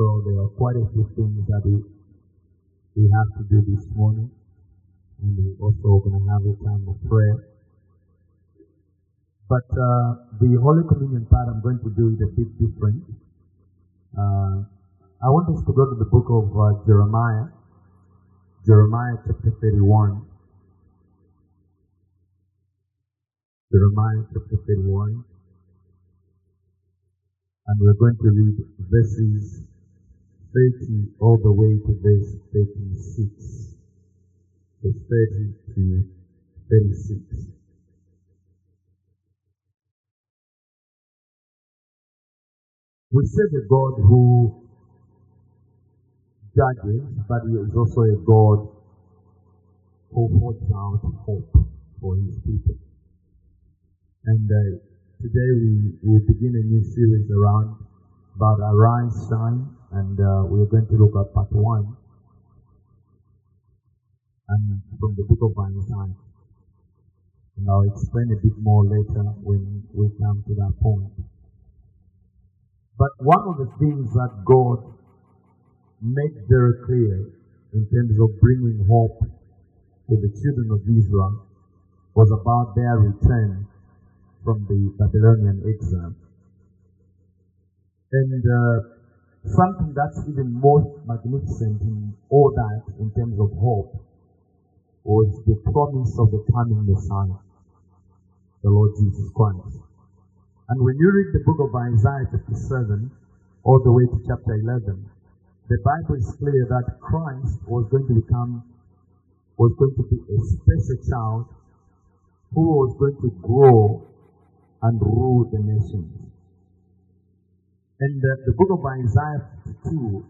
So there are quite a few things that we, we have to do this morning. And we're also going to have a time of prayer. But uh, the Holy Communion part I'm going to do a bit different. Uh, I want us to go to the book of uh, Jeremiah, Jeremiah chapter 31. Jeremiah chapter 31. And we're going to read verses 30 all the way to verse 36. Verse 30 to 36. We serve a God who judges, but he is also a God who holds out hope for his people. And uh, today we will begin a new series around about Arise, Shine, and uh, we are going to look at part one and from the book of Isaiah. And I'll explain a bit more later when we come to that point. But one of the things that God made very clear in terms of bringing hope to the children of Israel was about their return from the Babylonian exile. And uh, something that's even more magnificent in all that, in terms of hope, was the promise of the coming Messiah, the Lord Jesus Christ. And when you read the book of Isaiah 57, all the way to chapter 11, the Bible is clear that Christ was going to become, was going to be a special child who was going to grow and rule the nations. And the, the book of Isaiah 52,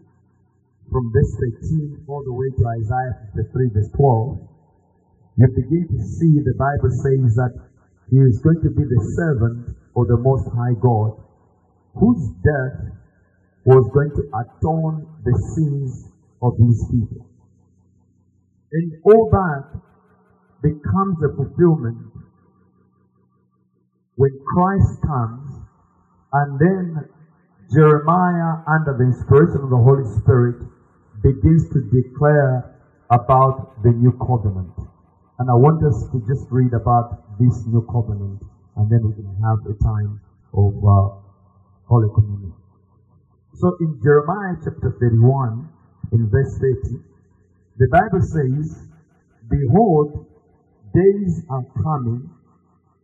from verse 13 all the way to Isaiah 53, verse 12, you begin to see the Bible says that he is going to be the servant of the Most High God, whose death was going to atone the sins of his people. And all that becomes a fulfillment when Christ comes, and then Jeremiah, under the inspiration of the Holy Spirit, begins to declare about the new covenant. And I want us to just read about this new covenant, and then we can have a time of uh, Holy Communion. So in Jeremiah chapter 31, in verse 30, the Bible says, Behold, days are coming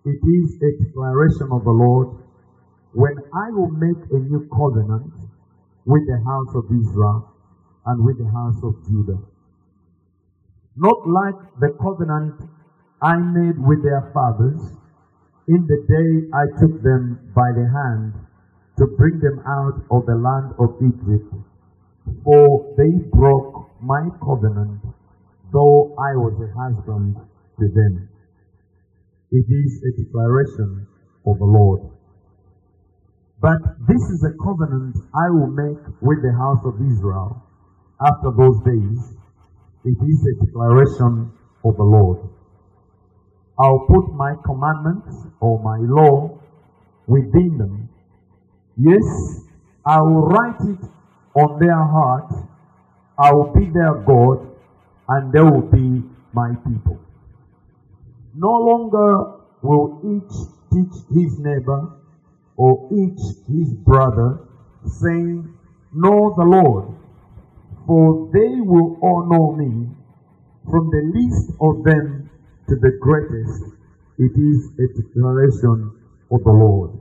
it is a declaration of the Lord when I will make a new covenant with the house of Israel and with the house of Judah. Not like the covenant I made with their fathers in the day I took them by the hand to bring them out of the land of Egypt, for they broke my covenant, though I was a husband to them. It is a declaration of the Lord. But this is a covenant I will make with the house of Israel after those days. It is a declaration of the Lord. I'll put my commandments or my law within them. Yes, I will write it on their heart. I will be their God and they will be my people. No longer will each teach his neighbor or each his brother, saying, Know the Lord, for they will all know me, from the least of them to the greatest. It is a declaration of the Lord.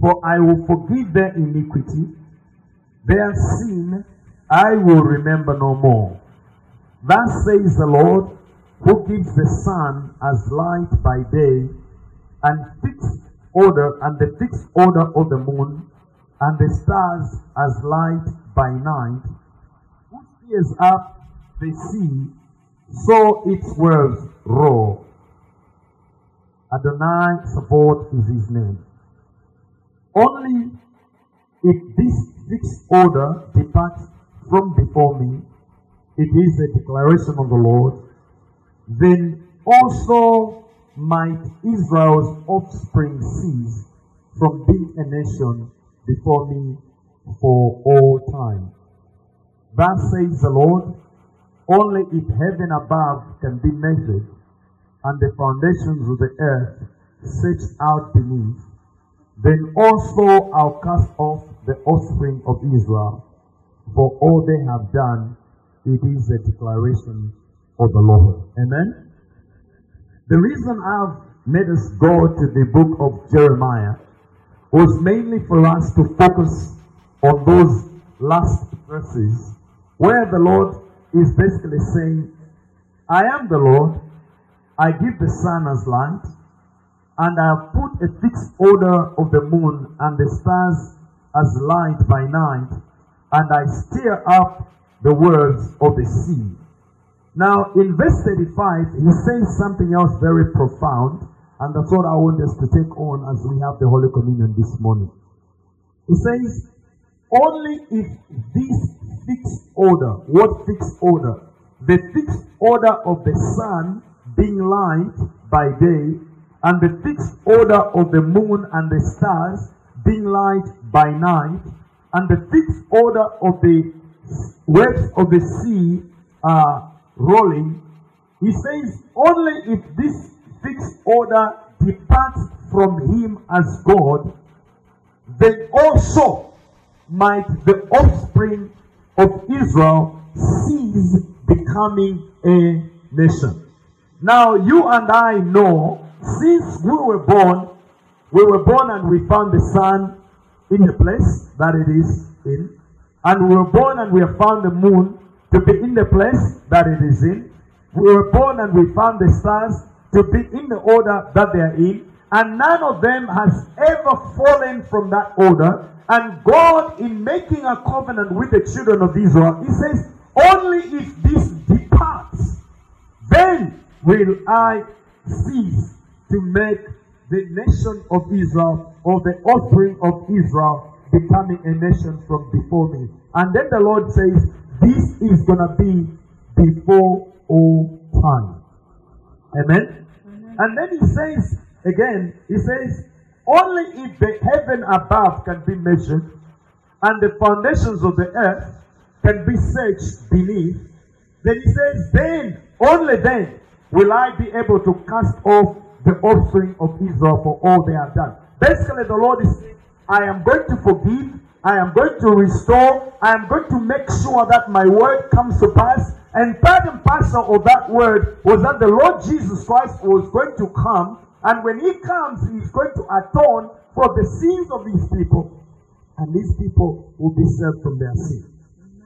For I will forgive their iniquity, their sin I will remember no more. Thus says the Lord, who gives the sun as light by day and fixed order and the fixed order of the moon and the stars as light by night, who steers up the sea so its waves roar. Adonai Sabaoth is his name. Only if this fixed order departs from before me, it is a declaration of the Lord then also might Israel's offspring cease from being a nation before me for all time. Thus says the Lord, only if heaven above can be measured and the foundations of the earth searched out beneath, then also I'll cast off the offspring of Israel, for all they have done, it is a declaration of the Lord. Amen? The reason I've made us go to the book of Jeremiah was mainly for us to focus on those last verses where the Lord is basically saying, I am the Lord, I give the sun as light, and I have put a fixed order of the moon and the stars as light by night, and I stir up the words of the sea. Now, in verse 35, he says something else very profound, and that's what I want us to take on as we have the Holy Communion this morning. He says, Only if this fixed order, what fixed order? The fixed order of the sun being light by day and the fixed order of the moon and the stars being light by night, and the fixed order of the waves of the sea are rolling, he says, only if this fixed order departs from him as God, then also might the offspring of Israel cease becoming a nation. Now, you and I know since we were born, we were born and we found the sun in the place that it is in. And we were born and we have found the moon to be in the place that it is in. We were born and we found the stars to be in the order that they are in. And none of them has ever fallen from that order. And God, in making a covenant with the children of Israel, He says, Only if this departs, then will I cease to make the nation of Israel or the offspring of Israel becoming a nation from before me. And then the Lord says, This is going to be before all time. Amen? Amen? And then he says, again, he says, Only if the heaven above can be measured and the foundations of the earth can be searched beneath, then he says, Then, only then, will I be able to cast off the offspring of Israel for all they have done. Basically, the Lord is saying, I am going to forgive, I am going to restore, I am going to make sure that my word comes to pass. And part and parcel of that word was that the Lord Jesus Christ was going to come, and when he comes, he's going to atone for the sins of these people, and these people will be saved from their sin.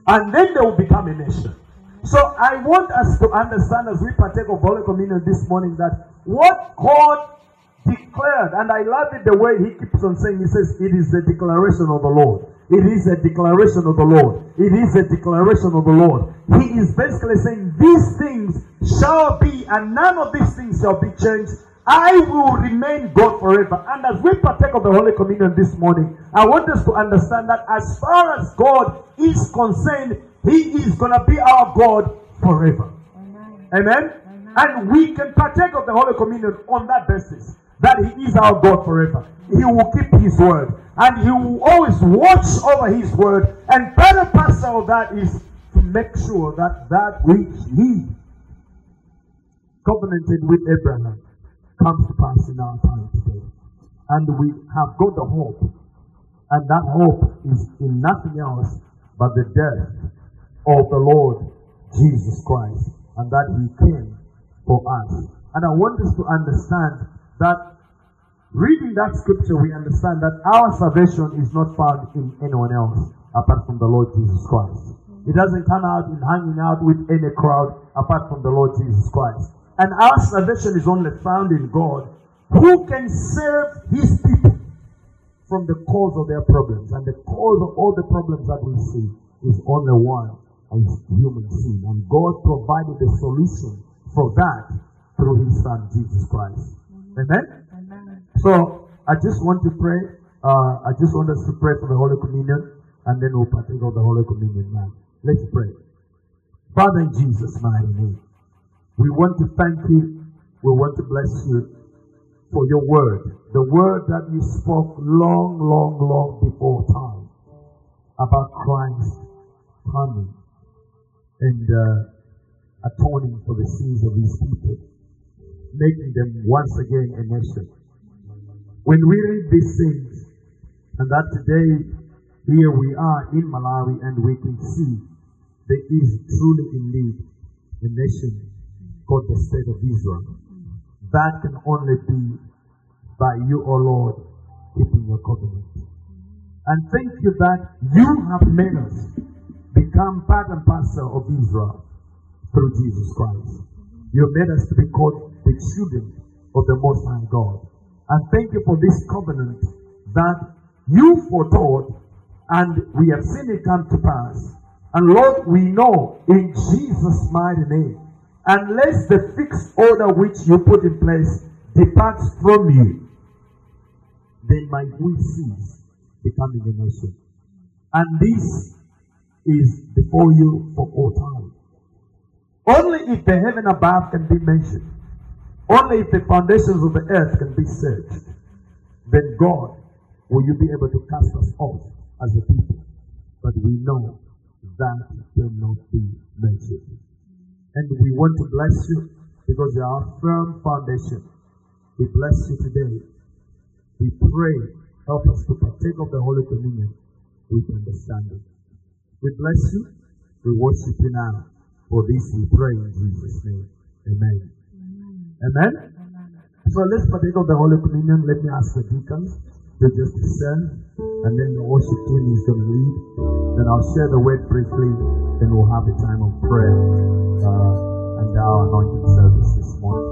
And then they will become a nation. So I want us to understand as we partake of Holy Communion this morning that what God declared, and I love it the way he keeps on saying, he says, it is the declaration of the Lord. It is a declaration of the Lord. It is a declaration of the Lord. He is basically saying, these things shall be, and none of these things shall be changed. I will remain God forever. And as we partake of the Holy Communion this morning, I want us to understand that as far as God is concerned, he is going to be our God forever. Amen. Amen? Amen. And we can partake of the Holy Communion on that basis that He is our God forever. He will keep His word. And He will always watch over His word. And part and of that is to make sure that that which He covenanted with Abraham comes to pass in our time today. And we have got the hope. And that hope is in nothing else but the death of the Lord Jesus Christ and that He came for us. And I want us to understand that reading that scripture, we understand that our salvation is not found in anyone else apart from the Lord Jesus Christ. It doesn't come out in hanging out with any crowd apart from the Lord Jesus Christ. And our salvation is only found in God who can save his people from the cause of their problems. And the cause of all the problems that we see is only one and it's human sin. And God provided a solution for that through his son Jesus Christ. Amen? Amen. So I just want to pray. Uh, I just want us to pray for the Holy Communion and then we'll partake of the Holy Communion now. Let's pray. Father in Jesus' mighty name, we want to thank you. We want to bless you for your word. The word that you spoke long, long, long before time about Christ coming and uh, atoning for the sins of his people, making them once again a nation. When we read these things, and that today here we are in Malawi and we can see there is truly indeed a nation called the state of Israel. That can only be by you, O Lord, keeping your covenant. And thank you that you have made us become part and parcel of Israel through Jesus Christ. You made us to be called the children of the Most High God. And thank you for this covenant that you foretold and we have seen it come to pass. And Lord, we know in Jesus' mighty name, unless the fixed order which you put in place departs from you, then my we cease becoming a nation. And this is before you for all time. Only if the heaven above can be mentioned, only if the foundations of the earth can be searched, then God will you be able to cast us off as a people. But we know that cannot be mentioned. And we want to bless you because you are a firm foundation. We bless you today we pray, help us to partake of the Holy Communion with understanding. We bless you. We worship you now. For this we pray in Jesus' name. Amen. Amen. Amen. So let's partake of the Holy Communion. Let me ask the deacons to just descend, and then the worship team is going to lead. Then I'll share the word briefly, then we'll have a time of prayer uh, and our anointing service this morning.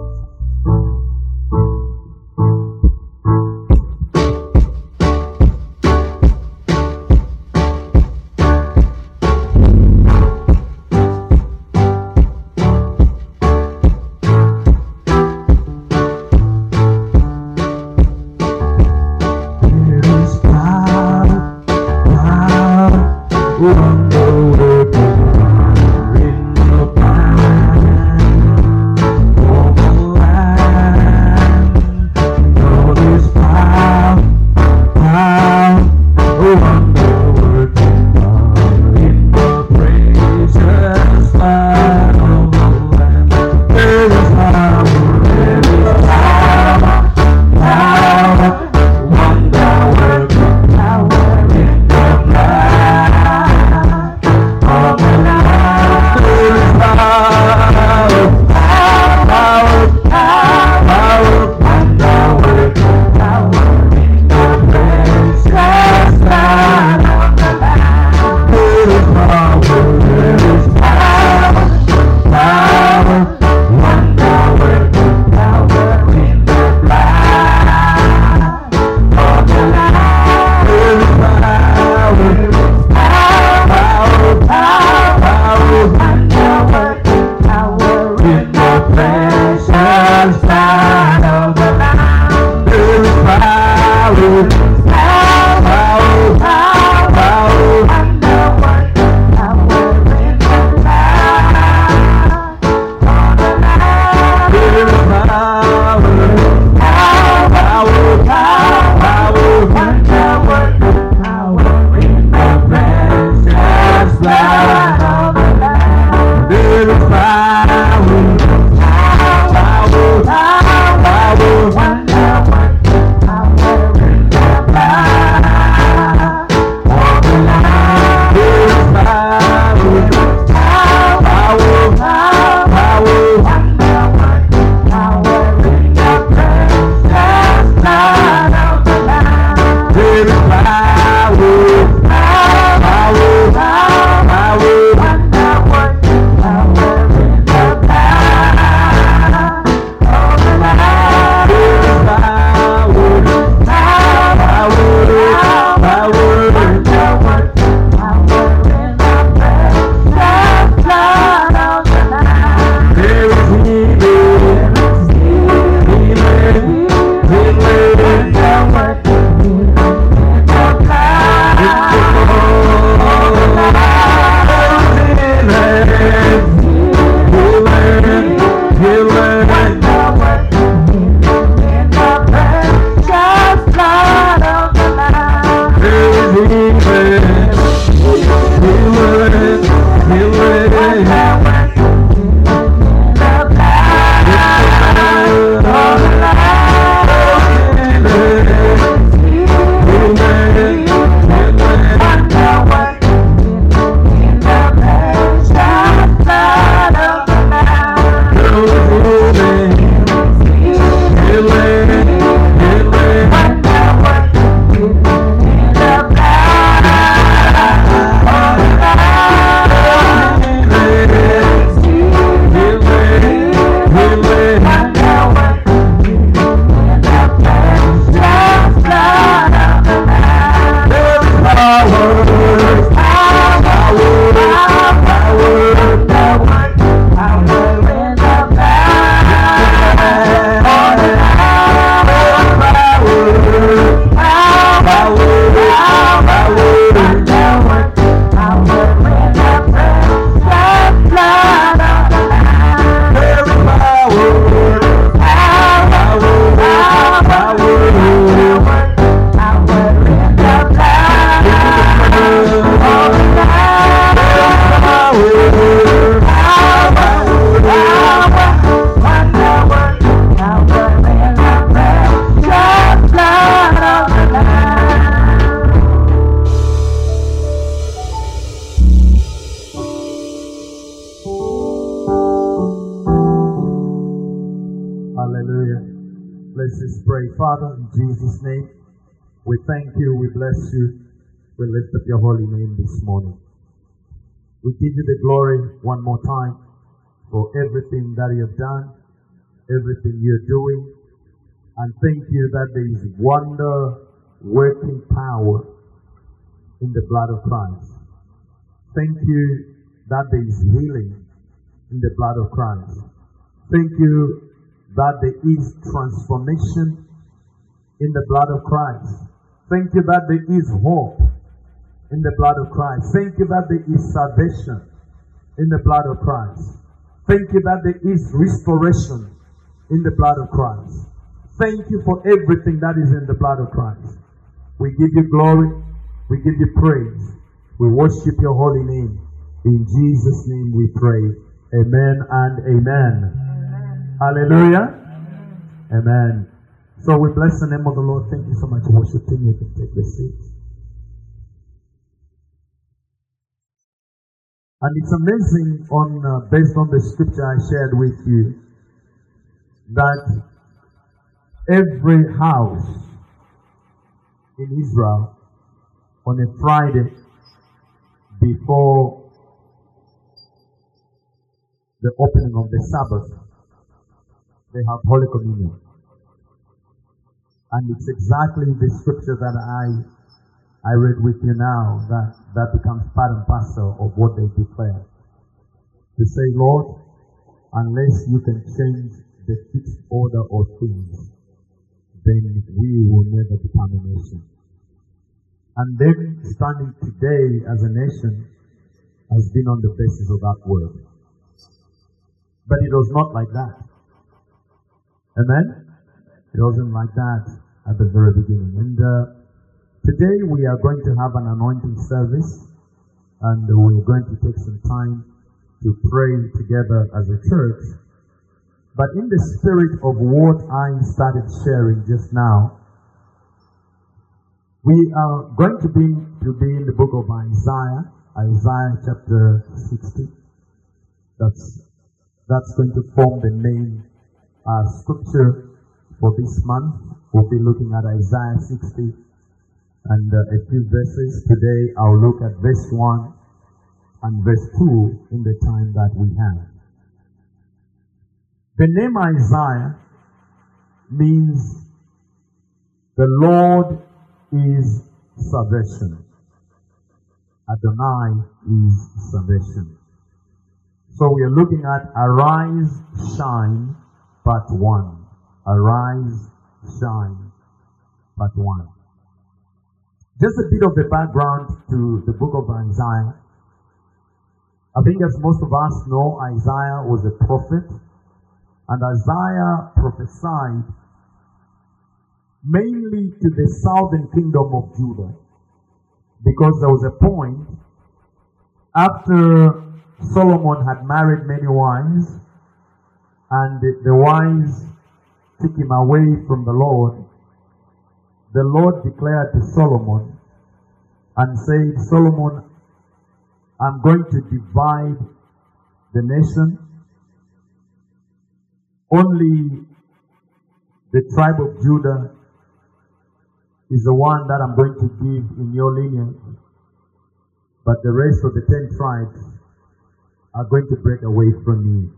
We give you the glory one more time for everything that you have done, everything you're doing, and thank you that there is wonder working power in the blood of Christ. Thank you that there is healing in the blood of Christ. Thank you that there is transformation in the blood of Christ. Thank you that there is hope in the blood of Christ. Thank you that there is salvation in the blood of Christ. Thank you that there is restoration in the blood of Christ. Thank you for everything that is in the blood of Christ. We give you glory. We give you praise. We worship your holy name. In Jesus' name we pray. Amen and amen. amen. Hallelujah. Amen. amen. So we bless the name of the Lord. Thank you so much, worship team. You can take the seat. And it's amazing on uh, based on the scripture I shared with you that every house in Israel on a Friday before the opening of the Sabbath, they have Holy Communion. And it's exactly the scripture that I I read with you now that, that becomes part and parcel of what they declare. To say, Lord, unless you can change the fixed order of things, then we will never become a nation. And then standing today as a nation has been on the basis of that word. But it was not like that. Amen? It wasn't like that at the very beginning. And uh, today we are going to have an anointing service and we're going to take some time to pray together as a church but in the spirit of what I started sharing just now, we are going to be, to be in the book of Isaiah, Isaiah chapter 60. That's, that's going to form the main uh, scripture for this month. We'll be looking at Isaiah 60 and uh, a few verses. Today I'll look at verse 1 and verse 2 in the time that we have. The name Isaiah means the Lord is salvation. Adonai is salvation. So we are looking at Arise, Shine, part 1. Arise, Shine, part 1. Just a bit of the background to the book of Isaiah. I think as most of us know, Isaiah was a prophet and Isaiah prophesied mainly to the southern kingdom of Judah. Because there was a point after Solomon had married many wives, and the, the wives took him away from the Lord, the Lord declared to Solomon and said, Solomon, I'm going to divide the nation only the tribe of Judah is the one that I'm going to give in your lineage, but the rest of the ten tribes are going to break away from me.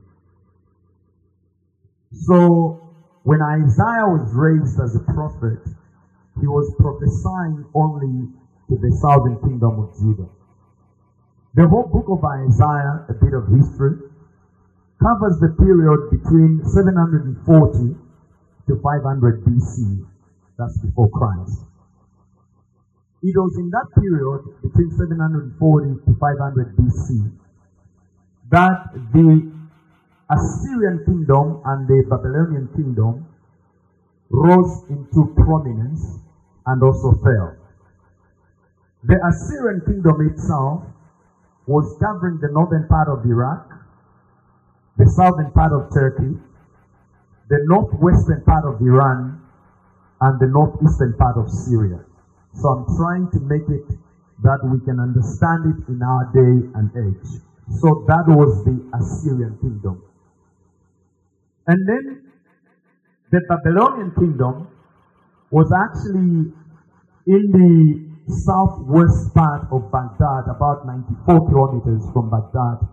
So, when Isaiah was raised as a prophet, he was prophesying only to the southern kingdom of Judah. The whole book of Isaiah, a bit of history, covers the period between 740 to 500 BC. That's before Christ. It was in that period between 740 to 500 BC that the Assyrian kingdom and the Babylonian kingdom rose into prominence and also fell. The Assyrian kingdom itself was covering the northern part of Iraq, the southern part of Turkey, the northwestern part of Iran, and the northeastern part of Syria. So I'm trying to make it that we can understand it in our day and age. So that was the Assyrian kingdom. And then the Babylonian kingdom was actually in the southwest part of Baghdad, about 94 kilometers from Baghdad.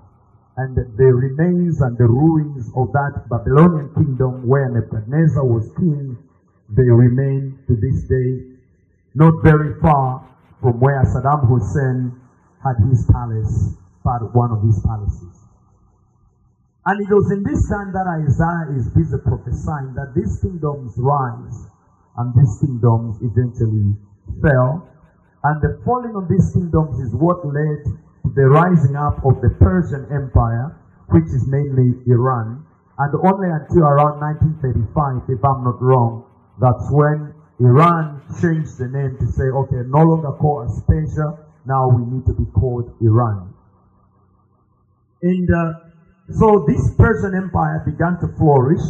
And the remains and the ruins of that Babylonian kingdom where Nebuchadnezzar was king, they remain to this day, not very far from where Saddam Hussein had his palace, part of one of his palaces. And it was in this time that Isaiah is busy prophesying that these kingdoms rise and these kingdoms eventually fell and the falling of these kingdoms is what led to the rising up of the Persian Empire, which is mainly Iran. And only until around 1935, if I'm not wrong, that's when Iran changed the name to say, okay, no longer call us Persia, now we need to be called Iran. And uh, so this Persian Empire began to flourish.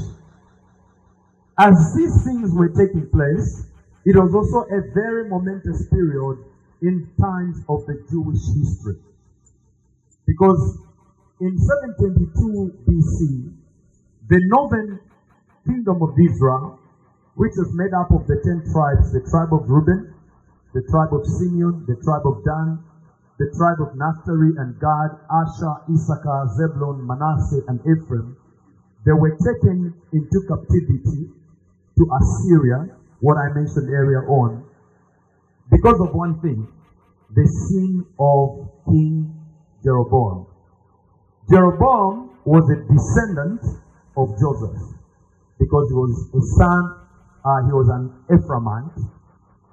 As these things were taking place, it was also a very momentous period in times of the Jewish history. Because in 722 BC, the northern kingdom of Israel, which was made up of the ten tribes, the tribe of Reuben, the tribe of Simeon, the tribe of Dan, the tribe of Naphtali and Gad, Asher, Issachar, Zebulun, Manasseh, and Ephraim, they were taken into captivity to Assyria what I mentioned earlier on because of one thing the sin of King Jeroboam. Jeroboam was a descendant of Joseph because he was a son, uh, he was an Ephraimite.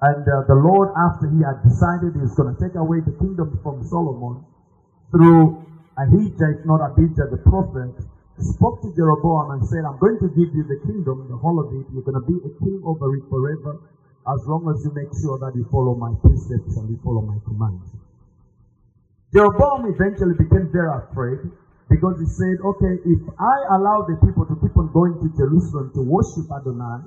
And uh, the Lord, after he had decided he was going to take away the kingdom from Solomon through Ahijah, if not Abijah, the prophet, spoke to Jeroboam and said, I'm going to give you the kingdom, the whole of it. You're going to be a king over it forever as long as you make sure that you follow my precepts and you follow my commands. Jeroboam eventually became very afraid because he said, okay, if I allow the people to keep on going to Jerusalem to worship Adonai,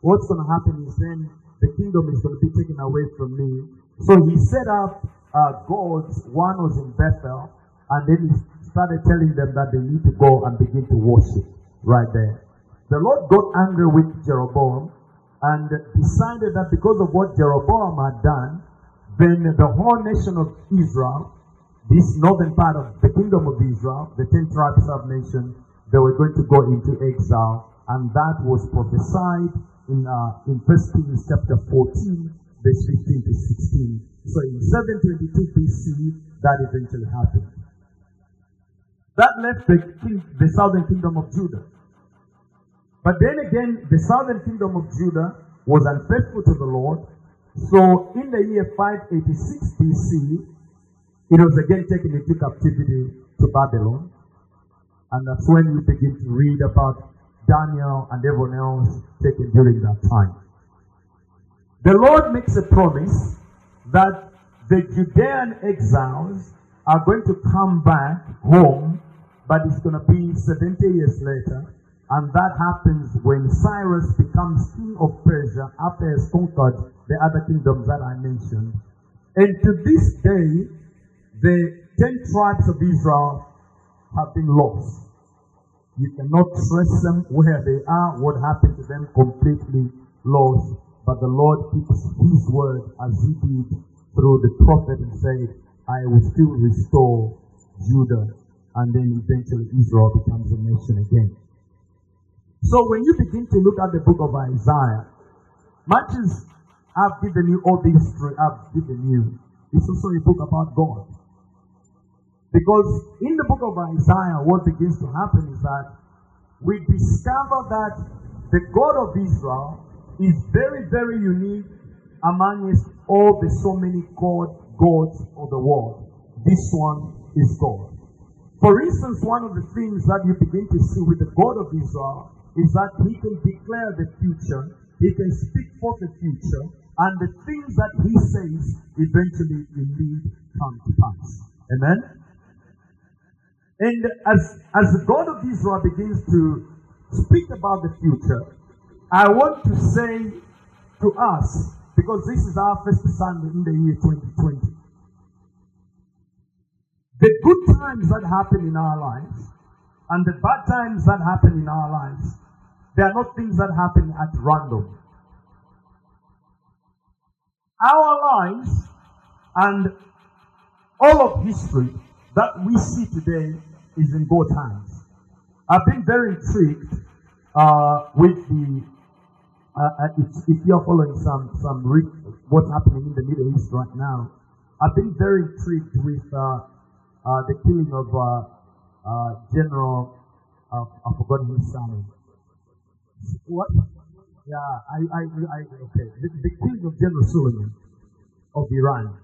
what's going to happen is then the kingdom is going to be taken away from me. So he set up uh, gods. One was in Bethel, and then he started telling them that they need to go and begin to worship right there. The Lord got angry with Jeroboam and decided that because of what Jeroboam had done, then the whole nation of Israel, this northern part of the kingdom of Israel, the ten tribes I've mentioned, they were going to go into exile, and that was prophesied in uh, in First Kings chapter 14, verse 15 to 16. So in 722 BC, that eventually happened. That left the, king, the southern kingdom of Judah. But then again, the southern kingdom of Judah was unfaithful to the Lord. So in the year 586 BC, it was again taken into captivity to Babylon. And that's when we begin to read about Daniel and everyone else taken during that time. The Lord makes a promise that the Judean exiles are going to come back home but it's going to be 70 years later. And that happens when Cyrus becomes king of Persia after he has conquered the other kingdoms that I mentioned. And to this day, the ten tribes of Israel have been lost. You cannot trace them where they are, what happened to them, completely lost. But the Lord keeps his word as he did through the prophet and said, I will still restore Judah and then eventually Israel becomes a nation again. So when you begin to look at the book of Isaiah, much as I've given you all the history I've given you, it's also a book about God. Because in the book of Isaiah, what begins to happen is that we discover that the God of Israel is very, very unique amongst all the so many God, gods of the world. This one is God. For instance, one of the things that you begin to see with the God of Israel is that he can declare the future, he can speak for the future, and the things that he says eventually indeed come to pass. Amen? And as, as the God of Israel begins to speak about the future, I want to say to us, because this is our first Sunday in the year 2020, the good times that happen in our lives and the bad times that happen in our lives, they are not things that happen at random. our lives and all of history that we see today is in God's hands. I've been very intrigued uh, with the uh, uh if, if, you're following some some what's happening in the Middle East right now, I've been very intrigued with uh, uh the killing of uh, General. I've forgotten his name. What? Yeah, I, I, I okay. The, the killing of General Soleimani of Iran,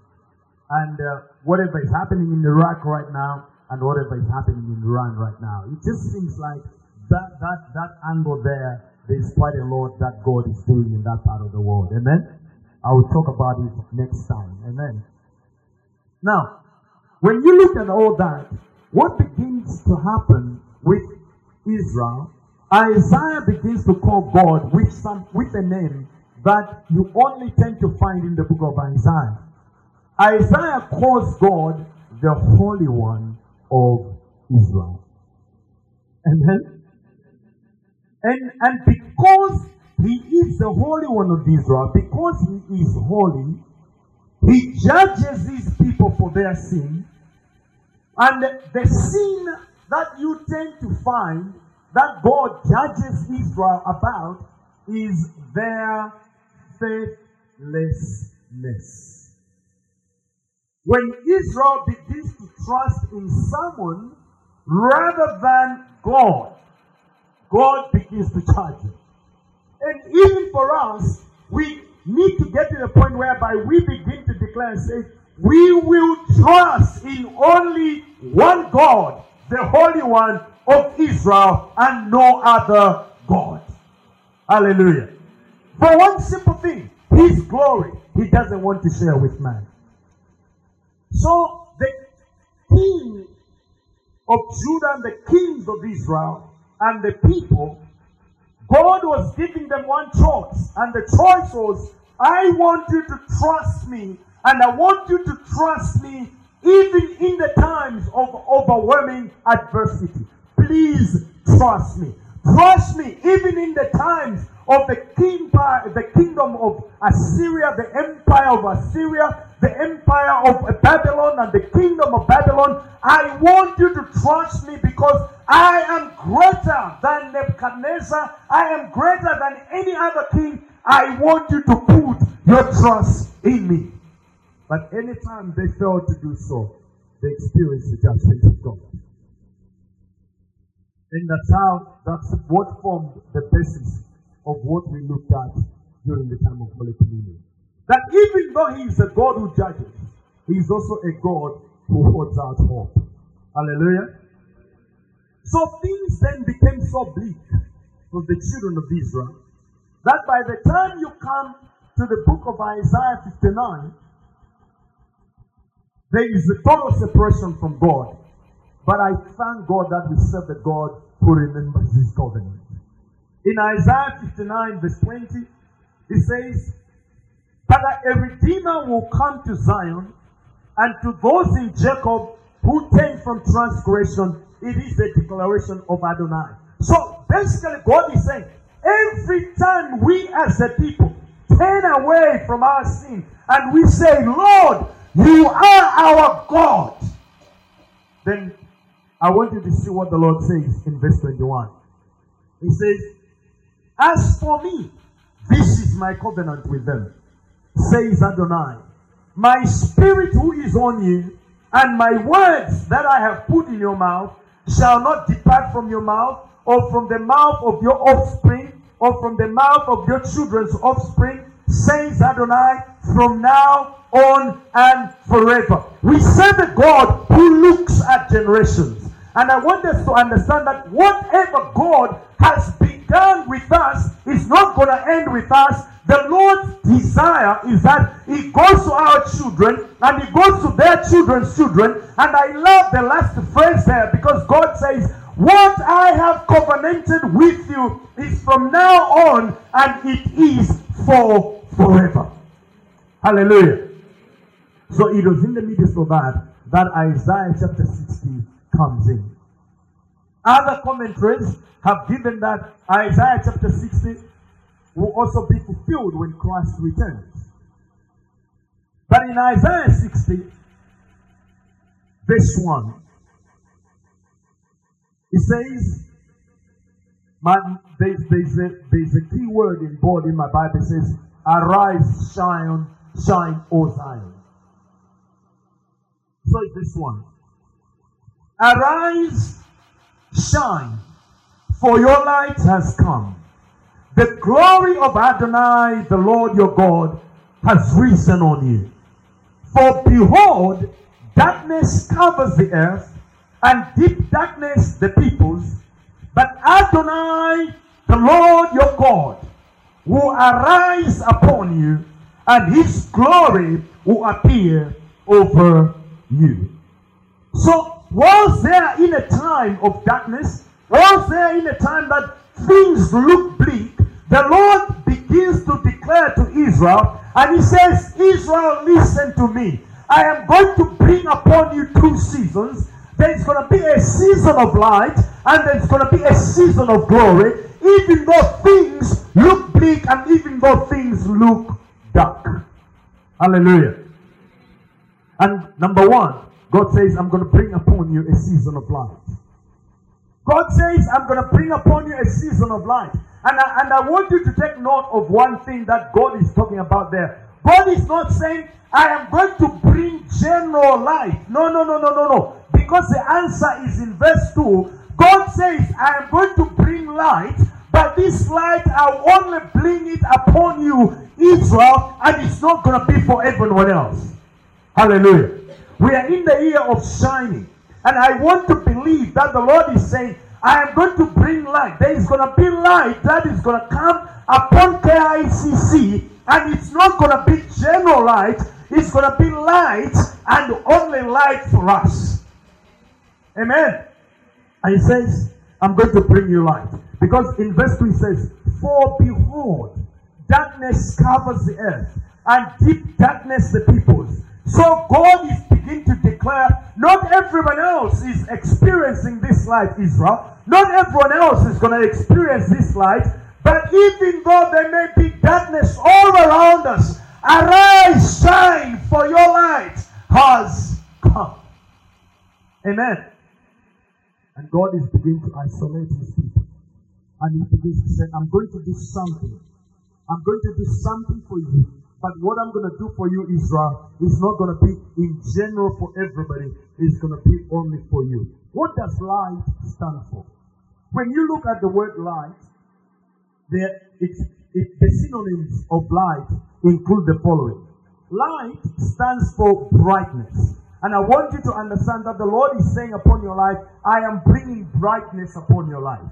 and whatever is happening in Iraq right now, and whatever is happening in Iran right now, it just seems like that that that angle there there's quite a lot that God is doing in that part of the world. Amen? I will talk about it next time. Amen. Now, when you look at all that, what begins to happen with Israel, Isaiah begins to call God with some with a name that you only tend to find in the book of Isaiah. Isaiah calls God the Holy One of Israel. Amen. And, and because he is the Holy One of Israel, because he is holy, he judges these people for their sin. And the sin that you tend to find that God judges Israel about is their faithlessness. When Israel begins to trust in someone rather than God, God begins to charge you. And even for us, we need to get to the point whereby we begin to declare and say, we will trust in only one God, the Holy One of Israel, and no other God. Hallelujah. For one simple thing, His glory, He doesn't want to share with man. So the king of Judah and the kings of Israel and the people, God was giving them one choice. And the choice was, I want you to trust me, and I want you to trust me even in the times of overwhelming adversity. Please trust me. Trust me even in the times of the king, the kingdom of Assyria, the empire of Assyria, the empire of Babylon and the kingdom of Babylon. I want you to trust me because I am greater than Nebuchadnezzar. I am greater than any other king. I want you to put your trust in me. But anytime they fail to do so, they experience the judgment of God. And that's how, that's what formed the basis of what we looked at during the time of Holy Communion. That even though He is a God who judges, He is also a God who holds out hope. Hallelujah. So things then became so bleak for the children of Israel that by the time you come to the book of Isaiah 59, there is a total separation from God. But I thank God that we serve the God who remembers his covenant. In Isaiah 59, verse 20, it says, But a redeemer will come to Zion, and to those in Jacob who turn from transgression, it is the declaration of Adonai. So basically, God is saying, every time we as a people turn away from our sin and we say, Lord, you are our God, then I want you to see what the Lord says in verse 21. He says, As for me, this is my covenant with them, says Adonai. My spirit who is on you, and my words that I have put in your mouth shall not depart from your mouth, or from the mouth of your offspring, or from the mouth of your children's offspring, says Adonai, from now on and forever. We serve a God who looks at generations. And I want us to understand that whatever God has begun with us is not going to end with us. The Lord's desire is that He goes to our children and He goes to their children's children. And I love the last phrase there because God says, What I have covenanted with you is from now on and it is for forever. Hallelujah. So it was in the midst of that that Isaiah chapter 60 comes in. Other commentaries have given that Isaiah chapter 60 will also be fulfilled when Christ returns. But in Isaiah 60, verse 1, it says, my, there's, there's, a, there's a key word in bold in my Bible. It says, Arise, shine, shine, O Zion. So this one. Arise, shine, for your light has come. The glory of Adonai, the Lord your God, has risen on you. For behold, darkness covers the earth, and deep darkness the peoples. But Adonai, the Lord your God, will arise upon you, and his glory will appear over you. So, was there in a time of darkness, was there in a time that things look bleak, the Lord begins to declare to Israel, and he says, Israel, listen to me. I am going to bring upon you two seasons. There's going to be a season of light, and there's going to be a season of glory, even though things look bleak and even though things look dark. Hallelujah. And number one, God says, I'm going to bring upon you a season of light. God says, I'm going to bring upon you a season of light. And I, and I want you to take note of one thing that God is talking about there. God is not saying, I am going to bring general light. No, no, no, no, no, no. Because the answer is in verse 2. God says, I am going to bring light, but this light I'll only bring it upon you, Israel, and it's not going to be for everyone else. Hallelujah. We are in the year of shining. And I want to believe that the Lord is saying, I am going to bring light. There is going to be light that is going to come upon KICC, and it's not going to be general light, it's going to be light and only light for us. Amen. And he says, I'm going to bring you light. Because in verse 3 says, For behold, darkness covers the earth, and deep darkness the peoples. So God is beginning to declare, not everyone else is experiencing this light, Israel. Not everyone else is going to experience this light. But even though there may be darkness all around us, arise, shine, for your light has come. Amen. And God is beginning to isolate his people. And he begins to say, I'm going to do something. I'm going to do something for you but what I'm going to do for you, Israel, is not going to be in general for everybody. It's going to be only for you. What does light stand for? When you look at the word light, there, it's, it, the synonyms of light include the following. Light stands for brightness. And I want you to understand that the Lord is saying upon your life, I am bringing brightness upon your life.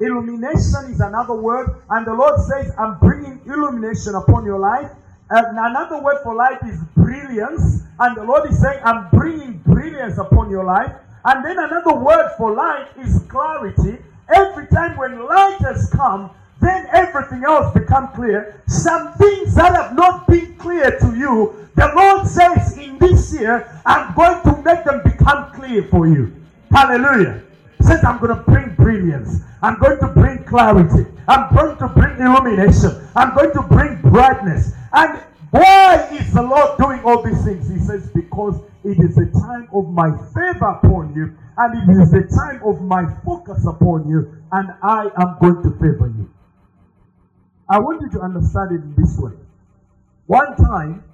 Illumination is another word, and the Lord says, I'm bringing illumination upon your life. Another word for light is brilliance. And the Lord is saying, I'm bringing brilliance upon your life. And then another word for light is clarity. Every time when light has come, then everything else become clear. Some things that have not been clear to you, the Lord says in this year, I'm going to make them become clear for you. Hallelujah. Says I'm going to bring brilliance. I'm going to bring clarity. I'm going to bring illumination. I'm going to bring brightness. And why is the Lord doing all these things? He says, Because it is a time of my favor upon you, and it is a time of my focus upon you, and I am going to favor you. I want you to understand it in this way. One time,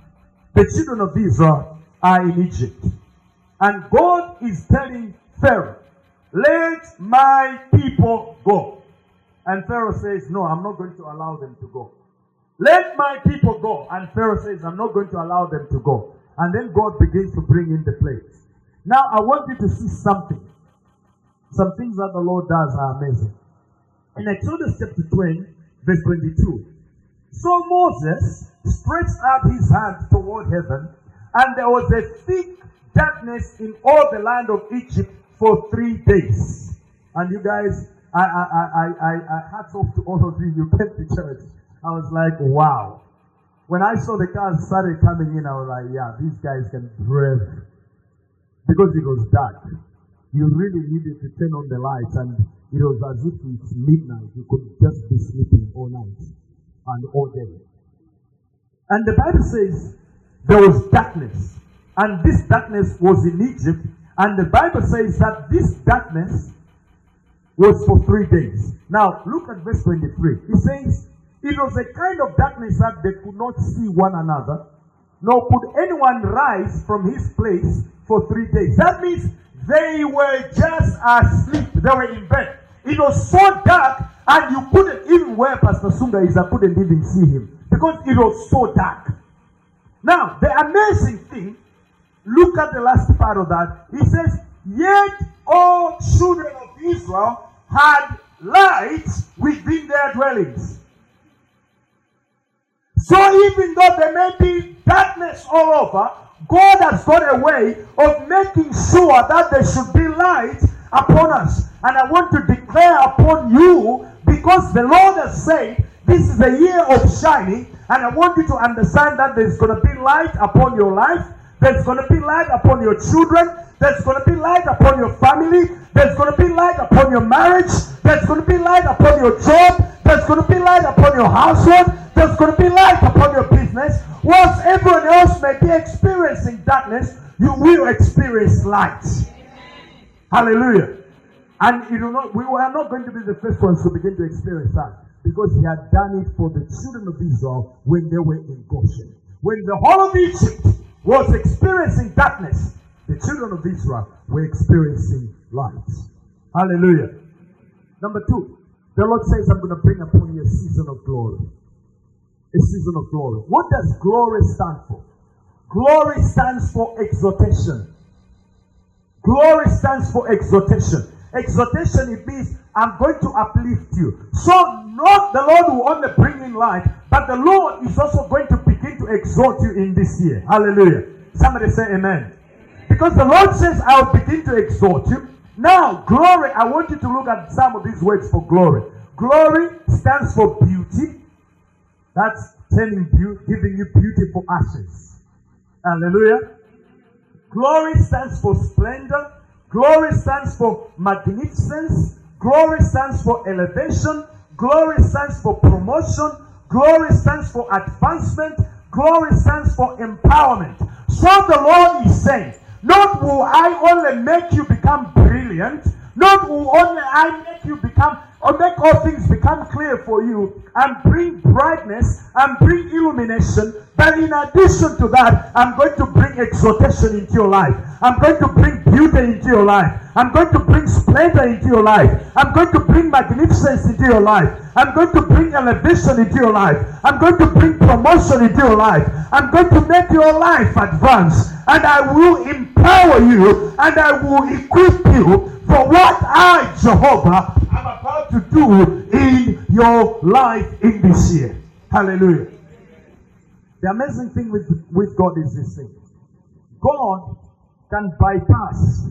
the children of Israel are in Egypt, and God is telling Pharaoh, Let my people go. And Pharaoh says, No, I'm not going to allow them to go. Let my people go. And Pharaoh says, I'm not going to allow them to go. And then God begins to bring in the plagues. Now, I want you to see something. Some things that the Lord does are amazing. In Exodus chapter 20, verse 22. So Moses stretched out his hand toward heaven, and there was a thick darkness in all the land of Egypt for three days. And you guys, I, I, I, I, I hats off to all of you. You came to church. I was like, wow. When I saw the cars started coming in, I was like, yeah, these guys can brave. Because it was dark. You really needed to turn on the lights and it was as if it's midnight. You could just be sleeping all night and all day. And the Bible says, there was darkness. And this darkness was in Egypt. And the Bible says that this darkness was for three days. Now, look at verse 23. It says, It was a kind of darkness that they could not see one another, nor could anyone rise from his place for three days. That means they were just asleep. They were in bed. It was so dark, and you couldn't even where Pastor Sunga is, I couldn't even see him because it was so dark. Now, the amazing thing, look at the last part of that. He says, Yet all children of Israel had lights within their dwellings. So even though there may be darkness all over, God has got a way of making sure that there should be light upon us. And I want to declare upon you, because the Lord has said, this is a year of shining, and I want you to understand that there's going to be light upon your life, there's going to be light upon your children, there's going to be light upon your family, there's going to be light upon your marriage, there's going to be light upon your job, there's going to be light upon your household, there's going to be light upon your business. Whilst everyone else may be experiencing darkness, you will experience light. Hallelujah. And you know, not, we are not going to be the first ones to begin to experience that because he had done it for the children of Israel when they were in Goshen. When the whole of Egypt was experiencing darkness, the children of Israel were experiencing light. Hallelujah. Number two, the Lord says, I'm going to bring upon you a season of glory. A season of glory. What does glory stand for? Glory stands for exhortation. Glory stands for exhortation. Exhortation, it means I'm going to uplift you. So, not the Lord will only bring in light, but the Lord is also going to begin to exhort you in this year. Hallelujah. Somebody say amen. Because the Lord says, I'll begin to exhort you. Now, glory, I want you to look at some of these words for glory. Glory stands for beauty. That's turning beauty, giving you beautiful ashes. Hallelujah. Glory stands for splendor. Glory stands for magnificence. Glory stands for elevation. Glory stands for promotion. Glory stands for advancement. Glory stands for empowerment. So the Lord is saying, not will I only make you become brilliant, not will only I make you become or make all things become clear for you and bring brightness and bring illumination. But in addition to that, I'm going to bring exaltation into your life. I'm going to bring beauty into your life. I'm going to bring splendor into your life. I'm going to bring magnificence into your life. I'm going to bring elevation into your life. I'm going to bring promotion into your life. I'm going to make your life advance. And I will empower you and I will equip you for what I, Jehovah, am about to do in your life in this year. Hallelujah. The amazing thing with, with God is this thing God can bypass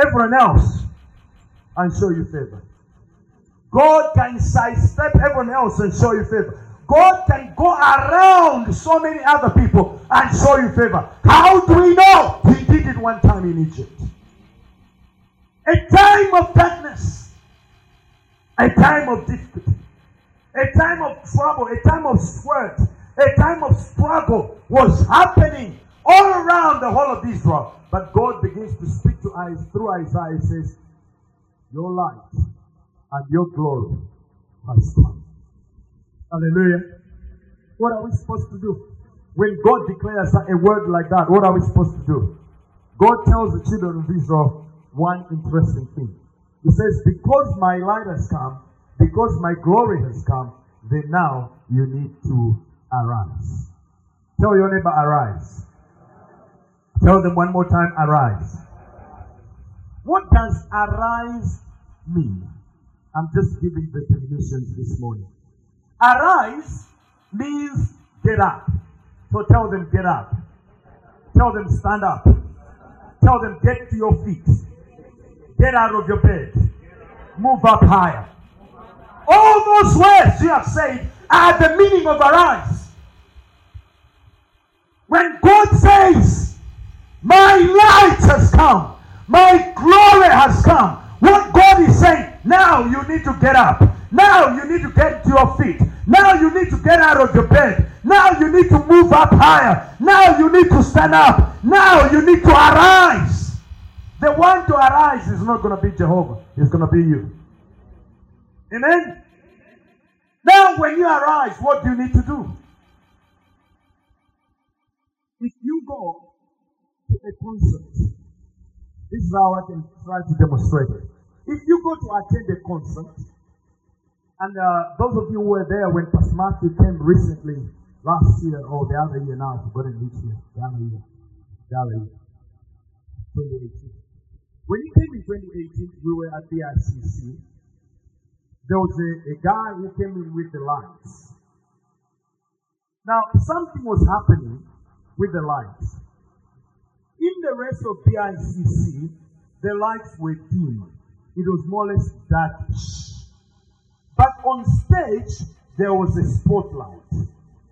everyone else and show you favor. God can sidestep everyone else and show you favor. God can go around so many other people and show you favor. How do we know? He did it one time in Egypt. A time of darkness, a time of difficulty, a time of trouble, a time of sweat, a time of struggle was happening all around the whole of Israel. But God begins to speak to us through Isaiah. He says, Your light and your glory has come. Hallelujah. What are we supposed to do? When God declares a word like that, what are we supposed to do? God tells the children of Israel, one interesting thing. He says, Because my light has come, because my glory has come, then now you need to arise. Tell your neighbor, arise. Tell them one more time, arise. What does arise mean? I'm just giving the definitions this morning. Arise means get up. So tell them, get up. Tell them, stand up. Tell them, get to your feet. Get out of your bed. Move up higher. All those words you have said are the meaning of arise. When God says, My light has come, my glory has come, what God is saying, now you need to get up. Now you need to get to your feet. Now you need to get out of your bed. Now you need to move up higher. Now you need to stand up. Now you need to arise. The one to arise is not going to be Jehovah, it's going to be you. Amen? Now, when you arise, what do you need to do? If you go to a concert, this is how I can try to demonstrate it. If you go to attend a concert, and uh, those of you who were there when Pastor Matthew came recently, last year or the other year now, I've forgotten which year, the other year, the other year, 2018. When he came in 2018, we were at the ICC. There was a, a guy who came in with the lights. Now, something was happening with the lights. In the rest of the ICC, the lights were dim. It was more or less darkish. But on stage, there was a spotlight.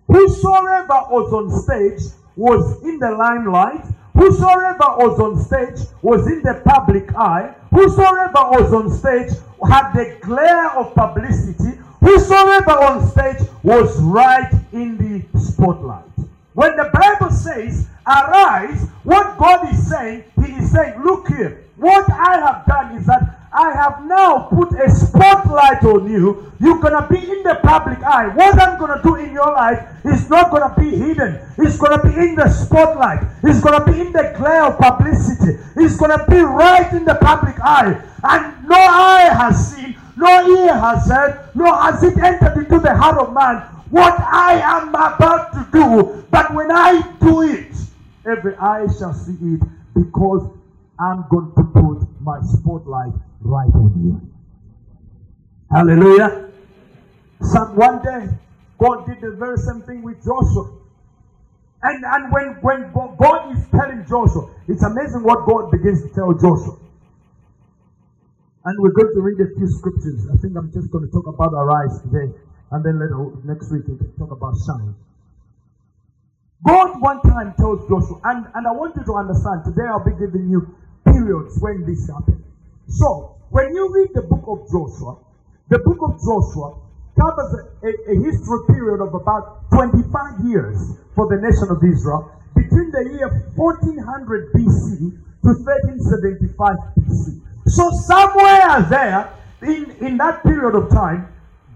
Whosoever was on stage was in the limelight. Whosoever was on stage was in the public eye. Whosoever was on stage had the glare of publicity. Whosoever on stage was right in the spotlight. When the Bible says, arise, what God is saying, He is saying, look here, what I have done is that I have now put a spotlight on you. You're going to be in the public eye. What I'm going to do in your life is not going to be hidden. It's going to be in the spotlight. It's going to be in the glare of publicity. It's going to be right in the public eye. And no eye has seen, no ear has heard, nor has it entered into the heart of man what I am about to do. But when I do it, every eye shall see it because I'm going to put my spotlight right on you. Hallelujah. Some one day, God did the very same thing with Joshua. And, and when, when God is telling Joshua, it's amazing what God begins to tell Joshua. And we're going to read a few scriptures. I think I'm just going to talk about arise today. And then later, next week, we can talk about shine. God one time tells Joshua, and, and I want you to understand, today I'll be giving you periods when this happened. So, when you read the book of Joshua, the book of Joshua covers a, a, history period of about 25 years for the nation of Israel between the year 1400 BC to 1375 BC. So, somewhere there, in, in that period of time,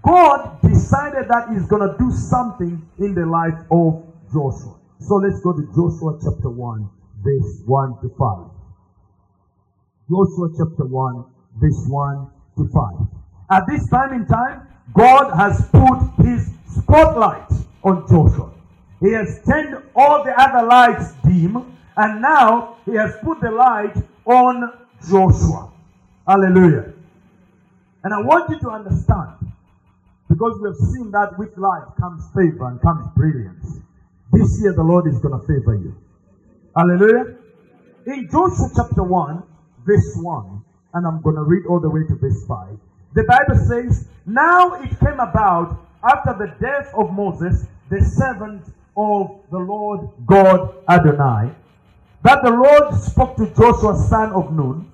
God decided that He's going to do something in the life of Joshua. So, let's go to Joshua chapter 1, verse 1 to 5. Joshua chapter 1, verse 1 to 5. At this time in time, God has put his spotlight on Joshua. He has turned all the other lights dim, and now he has put the light on Joshua. Hallelujah. And I want you to understand, because we have seen that with light comes favor and comes brilliance. This year the Lord is going to favor you. Hallelujah. In Joshua chapter 1, verse 1, and I'm going to read all the way to verse 5. The Bible says, Now it came about after the death of Moses, the servant of the Lord God Adonai, that the Lord spoke to Joshua, son of Nun.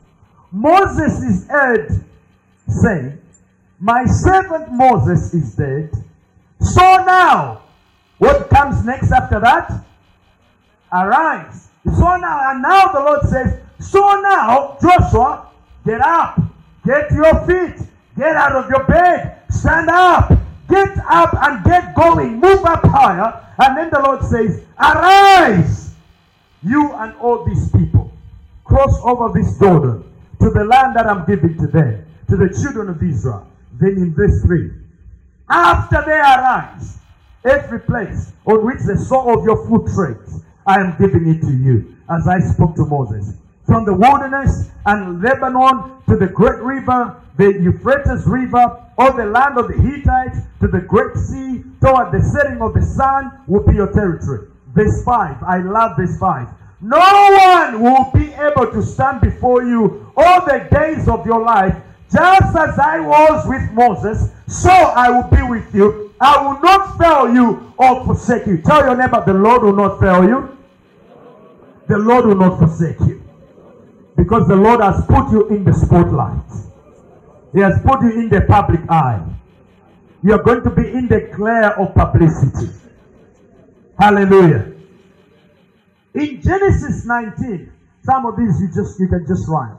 Moses is heard saying, My servant Moses is dead. So now, what comes next after that? Arise. So now, and now the Lord says, so now, Joshua, get up, get to your feet, get out of your bed, stand up, get up and get going, move up higher. And then the Lord says, Arise, you and all these people, cross over this Jordan to the land that I'm giving to them, to the children of Israel. Then in verse 3, after they arise, every place on which the sole of your foot treads, I am giving it to you, as I spoke to Moses from the wilderness and Lebanon to the great river, the Euphrates River, all the land of the Hittites to the great sea, toward the setting of the sun will be your territory. Verse 5. I love verse 5. No one will be able to stand before you all the days of your life. Just as I was with Moses, so I will be with you. I will not fail you or forsake you. Tell your neighbor, the Lord will not fail you. The Lord will not forsake you. Because the Lord has put you in the spotlight. He has put you in the public eye. you're going to be in the glare of publicity. Hallelujah. In Genesis 19, some of these you just you can just write.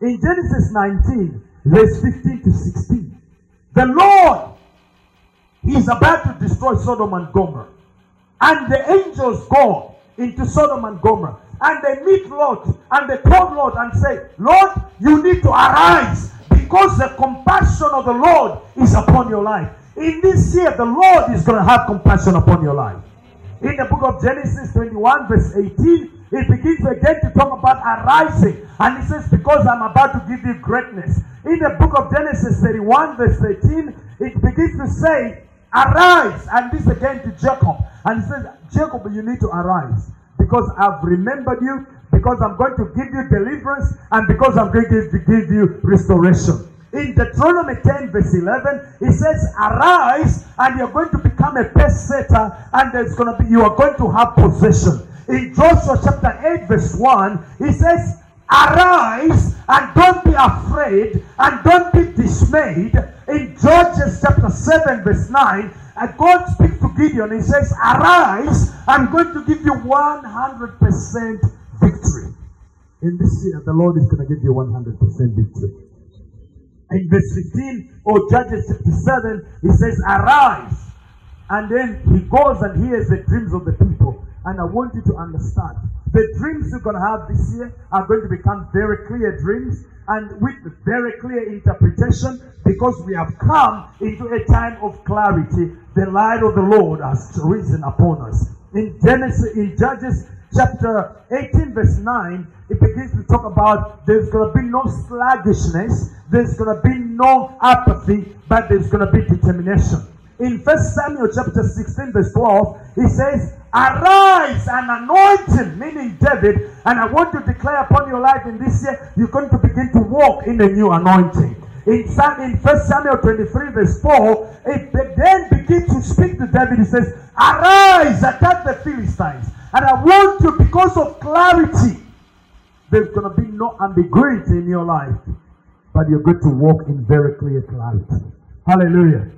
In Genesis 19, verse 15 to 16, the Lord is about to destroy Sodom and Gomorrah. And the angels go into Sodom and Gomorrah. And they meet Lot and they call Lot and say, Lord, you need to arise because the compassion of the Lord is upon your life. In this year, the Lord is going to have compassion upon your life. In the book of Genesis 21, verse 18, it begins again to talk about arising. And he says, Because I'm about to give you greatness. In the book of Genesis 31, verse 13, it begins to say, Arise. And this again to Jacob. And he says, Jacob, you need to arise. Because I've remembered you, because I'm going to give you deliverance, and because I'm going to give you restoration. In Deuteronomy 10, verse 11, it says, Arise, and you're going to become a pace setter, and there's going to be you are going to have possession. In Joshua chapter 8, verse 1, it says, Arise and don't be afraid and don't be dismayed. In Judges chapter 7, verse 9, and God speaks Gideon. He says, Arise, I'm going to give you 100% victory. In this year, the Lord is going to give you 100% victory. In verse 15 or Judges chapter 7, he says, Arise. And then he goes and hears the dreams of the people. And I want you to understand the dreams you're going to have this year are going to become very clear dreams and with very clear interpretation because we have come into a time of clarity. The light of the Lord has risen upon us. In Genesis, in Judges chapter 18, verse 9, it begins to talk about there's going to be no sluggishness, there's going to be no apathy, but there's going to be determination. In First Samuel chapter 16, verse 12, he says, Arise and anoint him, meaning David, and I want to declare upon your life in this year, you're going to begin to walk in a new anointing. In, in 1 Samuel 23, verse 4, it then begins to speak to David. He says, Arise, attack the Philistines. And I want you, because of clarity, there's going to be no ambiguity in your life, but you're going to walk in very clear clarity. Hallelujah.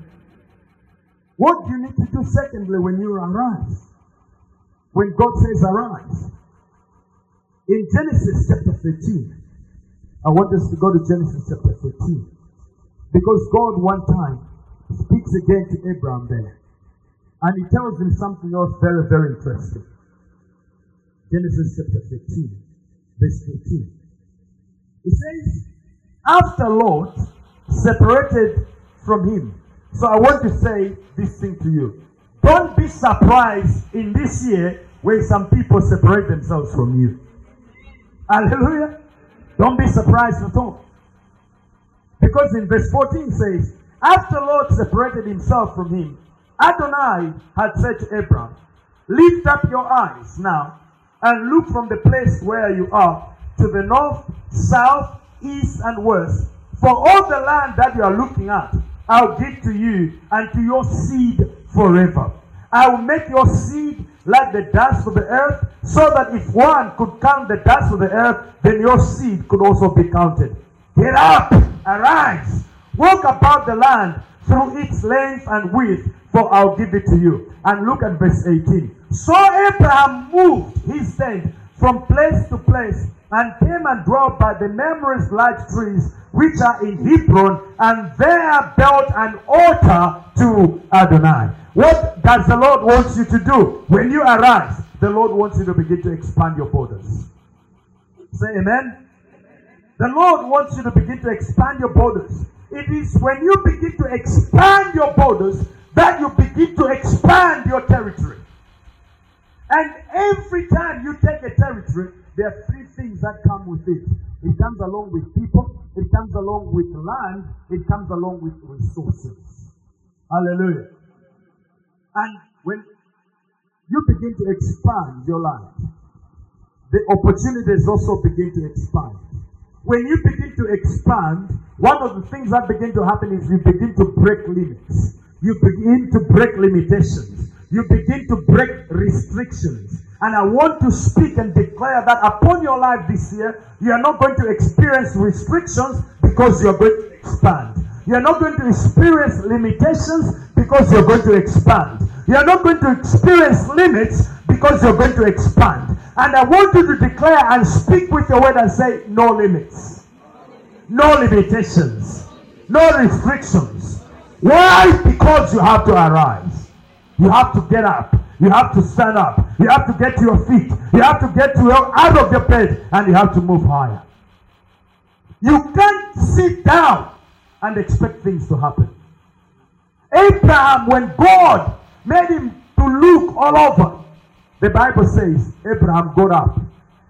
What do you need to do secondly when you arise? When God says arise. In Genesis chapter 13, I want us to go to Genesis chapter 13. Because God one time speaks again to Abraham there. And he tells him something else very, very interesting. Genesis chapter 15, verse 14. He says, After Lot separated from him. So I want to say this thing to you. Don't be surprised in this year when some people separate themselves from you. Hallelujah. Don't be surprised at all. Because in verse 14 says, After Lot separated himself from him, Adonai had said to Abraham, Lift up your eyes now and look from the place where you are to the north, south, east, and west. For all the land that you are looking at, I'll give to you and to your seed forever. I will make your seed like the dust of the earth, so that if one could count the dust of the earth, then your seed could also be counted. Get up, arise, walk about the land through its length and width, for I'll give it to you. And look at verse 18. So Abraham moved his tent from place to place and came and dwelt by the numerous large trees which are in Hebron, and there built an altar to Adonai. What does the Lord want you to do? When you arise, the Lord wants you to begin to expand your borders. Say amen. The Lord wants you to begin to expand your borders. It is when you begin to expand your borders that you begin to expand your territory. And every time you take a territory, there are three things that come with it. It comes along with people, it comes along with land, it comes along with resources. Hallelujah. And when you begin to expand your life, the opportunities also begin to expand. When you begin to expand, one of the things that begin to happen is you begin to break limits. You begin to break limitations. You begin to break restrictions. And I want to speak and declare that upon your life this year, you are not going to experience restrictions because you are going to expand. You're not going to experience limitations because you're going to expand. You're not going to experience limits because you're going to expand. And I want you to declare and speak with your word and say, no limits, no limitations, no restrictions. Why? Because you have to arise. You have to get up. You have to stand up. You have to get to your feet. You have to get to your, out of your bed and you have to move higher. You can't sit down and expect things to happen. Abraham, when God made him to look all over, the Bible says Abraham got up.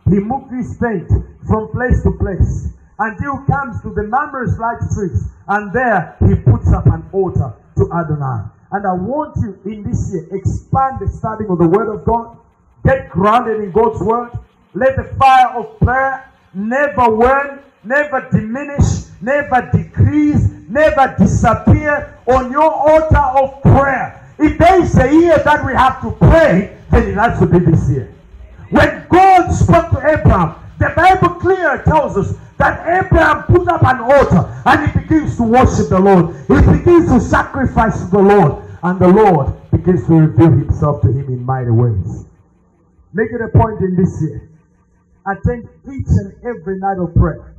He moved his tent from place to place until he comes to the Mamre's light streets, and there he puts up an altar to Adonai. And I want you in this year, expand the study of the Word of God. Get grounded in God's Word. Let the fire of prayer never wane, never diminish, never decrease, never disappear on your altar of prayer. If there is a year that we have to pray, then it has to be this year. When God spoke to Abraham, the Bible clearly tells us that Abraham put up an altar and he begins to worship the Lord. He begins to sacrifice to the Lord. And the Lord begins to reveal himself to him in mighty ways. Make it a point in this year. Attend each and every night of prayer.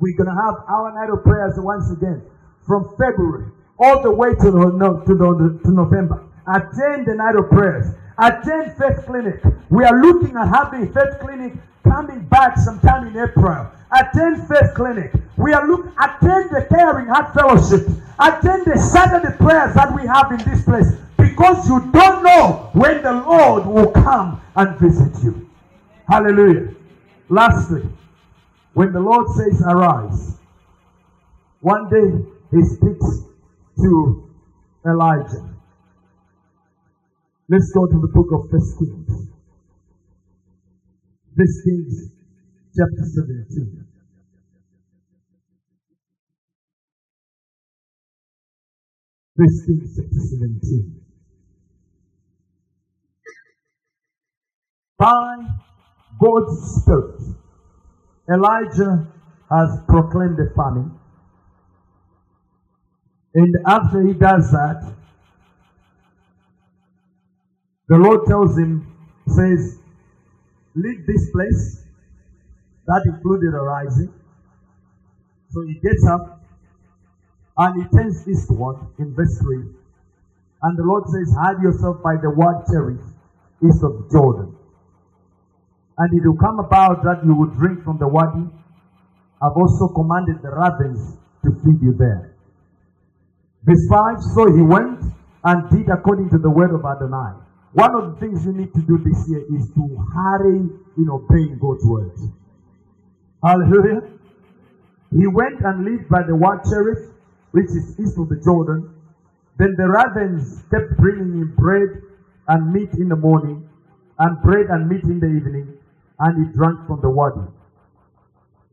We're going to have our night of prayers once again from February all the way to, the, no, to, the, to November. Attend the night of prayers. Attend Faith Clinic. We are looking at having Faith Clinic coming back sometime in April. Attend Faith Clinic. We are looking, attend the Caring Heart Fellowship. Attend the Saturday prayers that we have in this place. Because you don't know when the Lord will come and visit you. Hallelujah. Lastly, when the Lord says arise, one day he speaks to Elijah. Let's go to the book of First Kings. First Kings chapter 17. First Kings chapter 17. By God's Spirit, Elijah has proclaimed a famine. And after he does that, the Lord tells him, says, leave this place. That included arising. So he gets up and he turns eastward in verse 3. And the Lord says, Hide yourself by the wadi Cherith, east of Jordan. And it will come about that you will drink from the wadi. I've also commanded the ravens to feed you there. Verse 5 So he went and did according to the word of Adonai. One of the things you need to do this year is to hurry in obeying God's word. Hallelujah. He went and lived by the wadi Cherith, which is east of the Jordan. Then the ravens kept bringing him bread and meat in the morning, and bread and meat in the evening, and he drank from the wadi.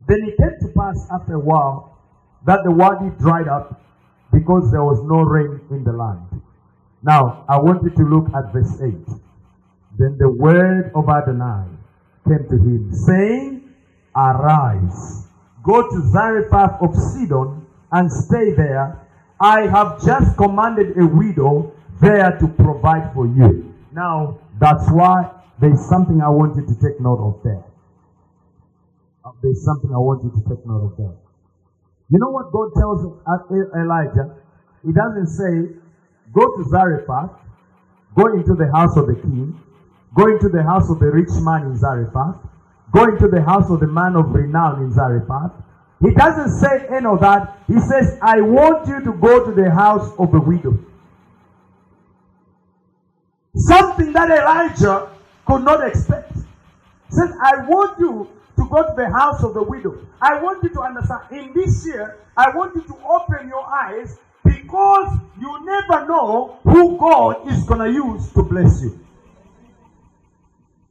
Then it came to pass after a while that the wadi dried up because there was no rain in the land. Now, I want you to look at verse 8. Then the word of Adonai came to him, saying, Arise, go to Zarephath of Sidon, and stay there. I have just commanded a widow there to provide for you. Now, that's why there's something I want you to take note of there. Uh, there's something I want you to take note of there. You know what God tells Elijah? He doesn't say, Go to Zarephath, go into the house of the king, go into the house of the rich man in Zarephath, go into the house of the man of renown in Zarephath. He doesn't say any of that. He says, I want you to go to the house of the widow. Something that Elijah could not expect. Said, I want you to go to the house of the widow. I want you to understand. In this year, I want you to open your eyes because you never know who God is going to use to bless you.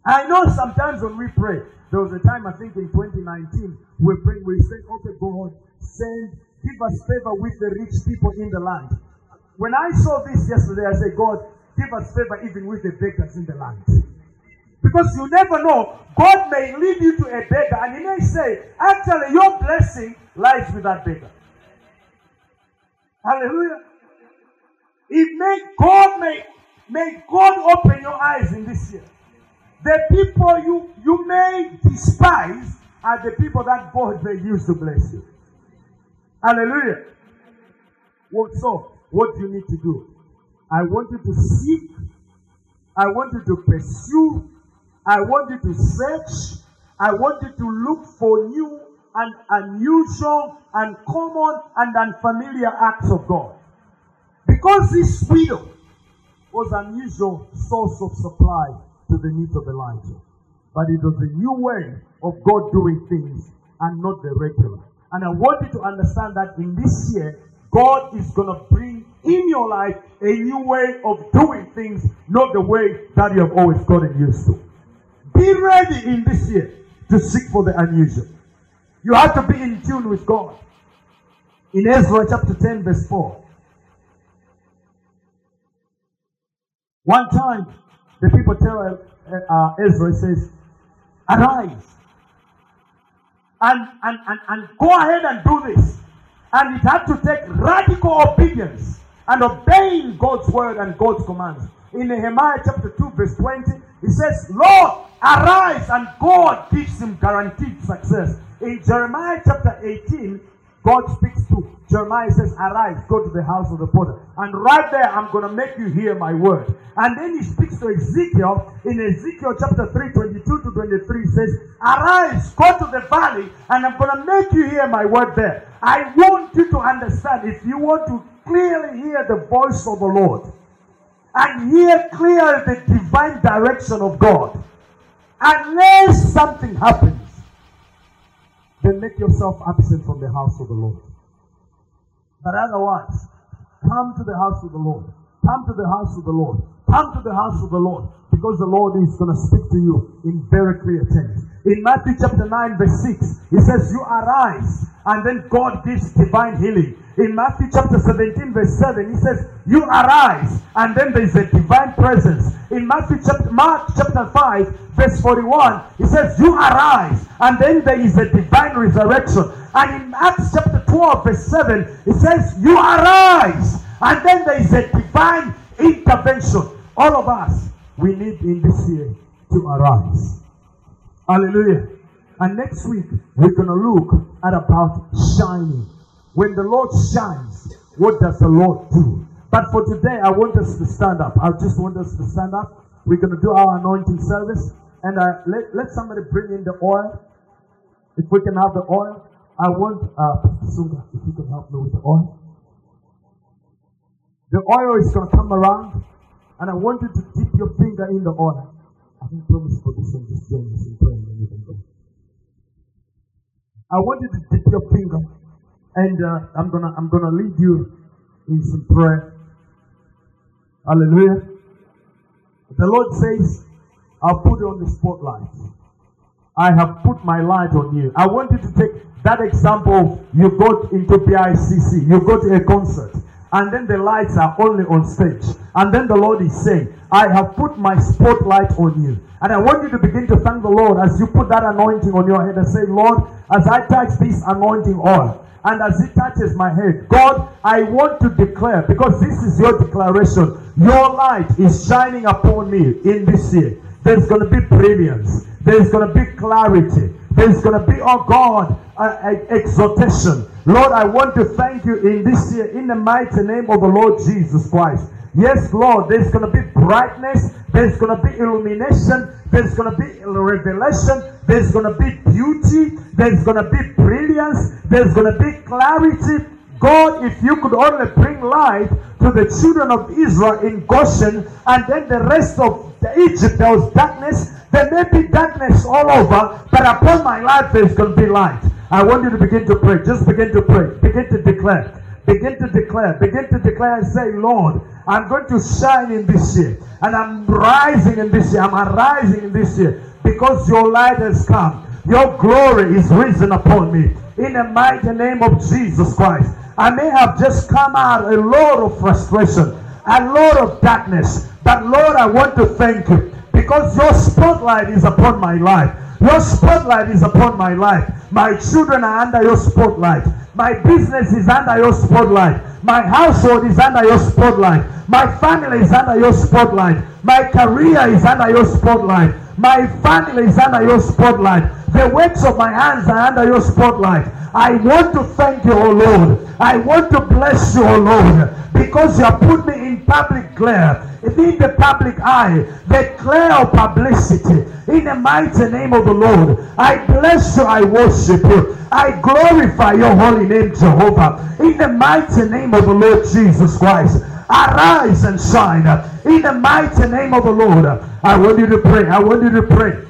I know sometimes when we pray, there was a time I think in 2019 we pray, we say, okay, God, send, give us favor with the rich people in the land. When I saw this yesterday, I said, God, give us favor even with the beggars in the land. Because you never know, God may lead you to a beggar and he may say, actually, your blessing lies with that beggar. Hallelujah. It may God may may God open your eyes in this year. The people you you may despise are the people that God may use to bless you. Hallelujah. What so? What you need to do? I want you to seek. I want you to pursue. I want you to search. I want you to look for new and unusual and common and unfamiliar acts of God. Because this widow was an unusual source of supply to the needs of Elijah. But it was a new way of God doing things and not the regular. And I want you to understand that in this year, God is going to bring in your life a new way of doing things, not the way that you have always gotten used to. Be ready in this year to seek for the unusual. You have to be in tune with God. In Ezra chapter 10, verse 4. One time, the people tell uh, uh, Ezra, says, Arise and, and, and, and go ahead and do this. And it had to take radical obedience and obeying God's word and God's commands. In Nehemiah chapter 2, verse 20, he says, Lord, arise, and God gives him guaranteed success. In Jeremiah chapter 18, God speaks to Jeremiah says, Arise, go to the house of the potter. And right there, I'm going to make you hear my word. And then he speaks to Ezekiel in Ezekiel chapter 3, 22 to 23, says, Arise, go to the valley, and I'm going to make you hear my word there. I want you to understand if you want to clearly hear the voice of the Lord and hear clearly the divine direction of God, unless something happens then make yourself absent from the house of the Lord. But otherwise, come to the house of the Lord. Come to the house of the Lord. Come to the house of the Lord because the Lord is going to speak to you in very clear terms. In Matthew chapter 9, verse 6, he says, You arise, and then God gives divine healing. In Matthew chapter 17, verse 7, he says, You arise, and then there is a divine presence. In Matthew chapter Mark chapter 5, verse 41, he says, You arise, and then there is a divine resurrection. And in Acts chapter 12, verse 7, it says, You arise, and then there is a divine intervention. All of us, we need in this year to arise. Hallelujah. And next week, we're going to look at about shining. When the Lord shines, what does the Lord do? But for today, I want us to stand up. I just want us to stand up. We're going to do our anointing service. And uh, let, let somebody bring in the oil. If we can have the oil. I want, uh, Sunga, if you can help me with the oil. The oil is going to come around. And I want you to dip your finger in the oil. I think promise for this in prayer and I want you to dip your finger and uh, I'm gonna I'm gonna lead you in some prayer. Hallelujah. The Lord says, I'll put you on the spotlight. I have put my light on you. I want you to take that example. You go into BICC, you go to a concert, and then the lights are only on stage. And then the Lord is saying, I have put my spotlight on you. And I want you to begin to thank the Lord as you put that anointing on your head and say, Lord, as I touch this anointing oil, and as it touches my head, God, I want to declare, because this is your declaration, your light is shining upon me in this year. There's going to be brilliance. There's going to be clarity. There's going to be, oh God, uh, exhortation. Lord, I want to thank you in this year in the mighty name of the Lord Jesus Christ. Yes, Lord, there's going to be brightness, there's going to be illumination, there's going to be revelation, there's going to be beauty, there's going to be brilliance, there's going to be clarity. God, if you could only bring light to the children of Israel in Goshen and then the rest of the Egypt, there was darkness. There may be darkness all over, but upon my life there's going to be light. I want you to begin to pray. Just begin to pray. Begin to declare. Begin to declare. Begin to declare and say, Lord, I'm going to shine in this year. And I'm rising in this year. I'm arising in this year. Because your light has come. Your glory is risen upon me. In the mighty name of Jesus Christ. I may have just come out a lot of frustration, a lot of darkness. But Lord, I want to thank you. Because your spotlight is upon my life. Your spotlight is upon my life. My children are under your spotlight. My business is under your spotlight. My household is under your spotlight. My family is under your spotlight. My career is under your spotlight. My family is under your spotlight. The works of my hands are under your spotlight. I want to thank you, O Lord. I want to bless you, O Lord, because you have put me in public glare, in the public eye, the glare of publicity. In the mighty name of the Lord, I bless you, I worship you, I glorify your holy name, Jehovah. In the mighty name of the Lord Jesus Christ. Arise and shine in the mighty name of the Lord. I want you to pray. I want you to pray.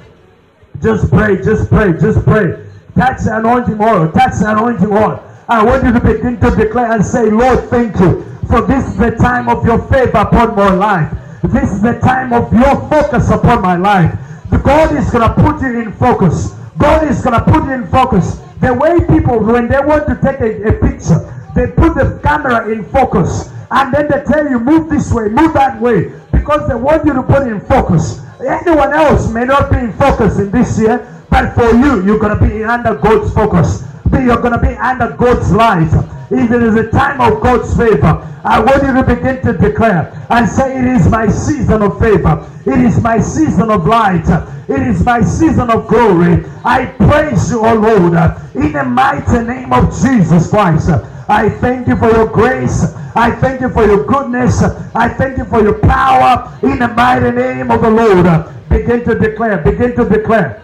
Just pray, just pray, just pray. Touch the anointing oil. Touch the anointing oil. I want you to begin to declare and say, Lord, thank you. For this is the time of your favor upon my life. This is the time of your focus upon my life. God is going to put you in focus. God is going to put you in focus. The way people, when they want to take a, a picture, they put the camera in focus. And then they tell you, move this way, move that way. Because they want you to put in focus. Anyone else may not be in focus in this year. But for you, you're going to be under God's focus. You're going to be under God's light. If it is a time of God's favor, I want you to begin to declare and say, It is my season of favor. It is my season of light. It is my season of glory. I praise you, O Lord, in the mighty name of Jesus Christ. I thank you for your grace. I thank you for your goodness. I thank you for your power in the mighty name of the Lord. Begin to declare, begin to declare.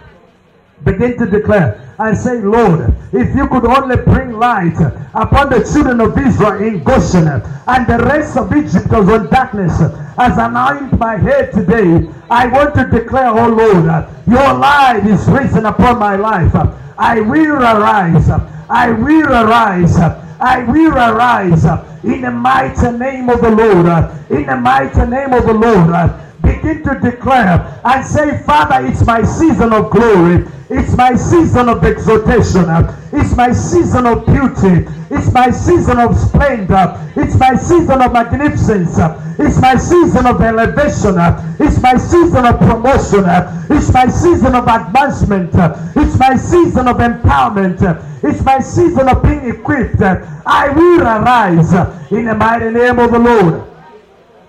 Begin to declare and say, Lord, if you could only bring light upon the children of Israel in Goshen and the rest of Egypt was on darkness, as I anoint my head today, I want to declare, oh Lord, your light is risen upon my life. I will arise. I will arise. I will arise in the mighty name of the Lord. In the mighty name of the Lord begin to declare and say, Father, it's my season of glory. It's my season of exaltation. It's my season of beauty. It's my season of splendor. It's my season of magnificence. It's my season of elevation. It's my season of promotion. It's my season of advancement. It's my season of empowerment. It's my season of being equipped. I will arise in the mighty name of the Lord.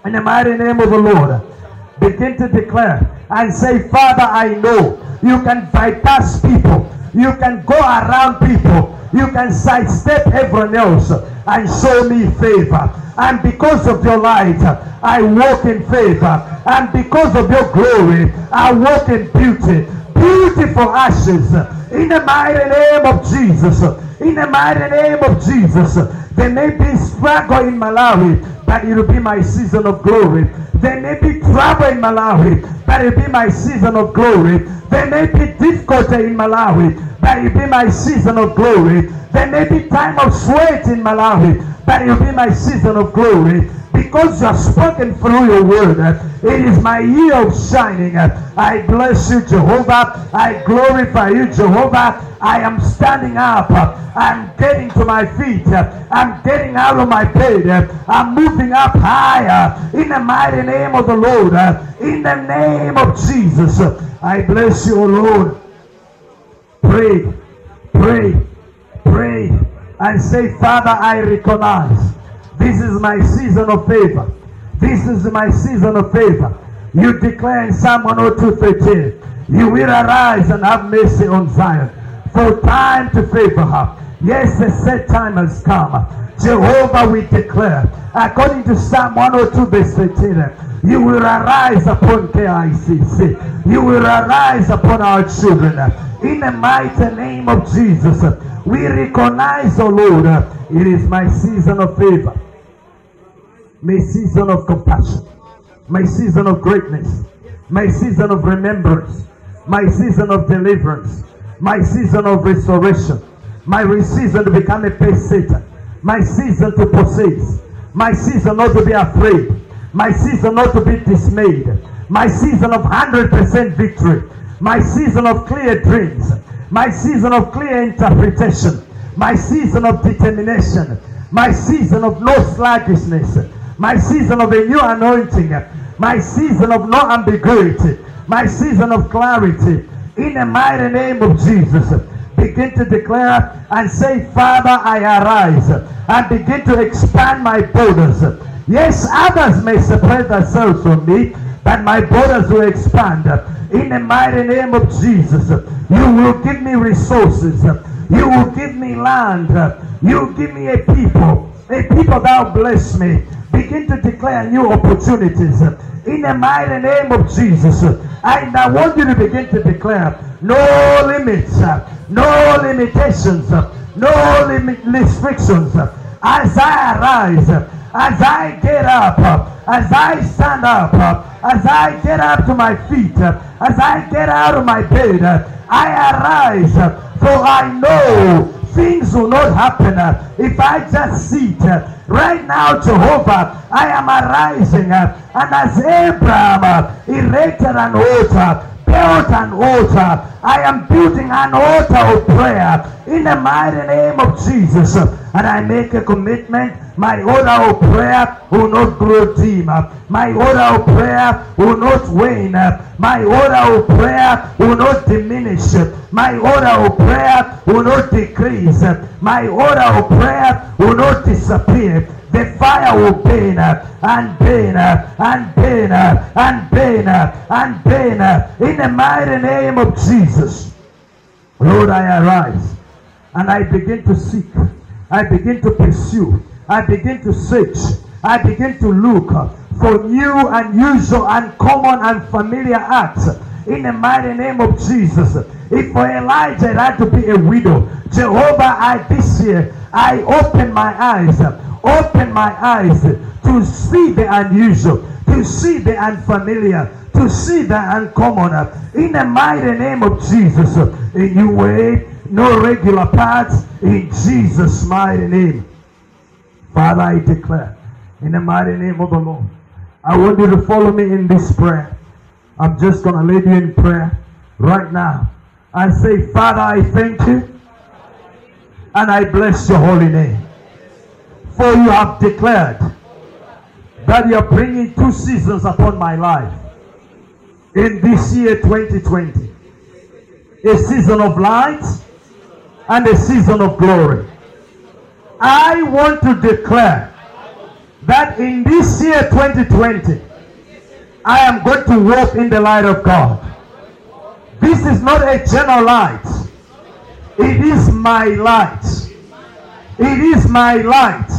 In the mighty name of the Lord. Begin to declare and say, Father, I know you can bypass people. You can go around people. You can sidestep everyone else and show me favor. And because of your light, I walk in favor. And because of your glory, I walk in beauty. Beautiful ashes. In the mighty name of Jesus. In the mighty name of Jesus. There may be struggle in Malawi, but it will be my season of glory. There may be trouble in Malawi, but it be my season of glory. There may be difficulty in Malawi, but it be my season of glory. There may be time of sweat in Malawi, but it will be my season of glory because you have spoken through your word. It is my year of shining. I bless you, Jehovah. I glorify you, Jehovah. I am standing up. I'm getting to my feet. I'm getting out of my bed. I'm moving up higher in the mighty name of the Lord. In the name of Jesus. I bless you, Lord. Pray, pray, pray, and say, Father, I recognize this is my season of favor. This is my season of favor. You declare in Psalm 102 13, You will arise and have mercy on Zion. For time to favor her. Yes, the set time has come. Jehovah, we declare, according to Psalm 102 verse 13, you will arise upon KICC. You will arise upon our children. In the mighty name of Jesus, we recognize, O oh Lord, it is my season of favor my season of compassion, my season of greatness, my season of remembrance, my season of deliverance, my season of restoration, my season to become a pacesetter, my season to possess, my season not to be afraid, my season not to be dismayed, my season of 100% victory, my season of clear dreams, my season of clear interpretation, my season of determination, my season of no sluggishness, my season of a new anointing, my season of no ambiguity, my season of clarity. In the mighty name of Jesus, begin to declare and say, Father, I arise and begin to expand my borders. Yes, others may separate themselves from me, but my borders will expand. In the mighty name of Jesus, you will give me resources. You will give me land. You will give me a people. A people that will bless me. Begin to declare new opportunities. In the mighty name of Jesus. And I want you to begin to declare no limits, no limitations, no limit restrictions. As I arise, as I get up, as I stand up, as I get up to my feet, as I get out of my bed, I arise, for I know things will not happen if I just sit. Right now, Jehovah, I am arising, and as Abraham erected an altar, built an altar. I am building an altar of prayer in the mighty name of Jesus. And I make a commitment. My altar of prayer will not grow dim. My altar of prayer will not wane. My altar of prayer will not diminish. My altar of prayer will not decrease. My altar of prayer will not disappear the fire will burn and burn and burn and burn and burn in the mighty name of Jesus. Lord, I arise and I begin to seek. I begin to pursue. I begin to search. I begin to look for new, unusual, uncommon, and familiar acts in the mighty name of Jesus. If for Elijah it had to be a widow, Jehovah, I this year I open my eyes Open my eyes to see the unusual, to see the unfamiliar, to see the uncommon. In the mighty name of Jesus, in new way, no regular paths, in Jesus' mighty name. Father, I declare, in the mighty name of the Lord, I want you to follow me in this prayer. I'm just going to lead you in prayer right now. I say, Father, I thank you and I bless your holy name. For you have declared that you are bringing two seasons upon my life in this year 2020 a season of light and a season of glory. I want to declare that in this year 2020, I am going to walk in the light of God. This is not a general light, it is my light. It is my light.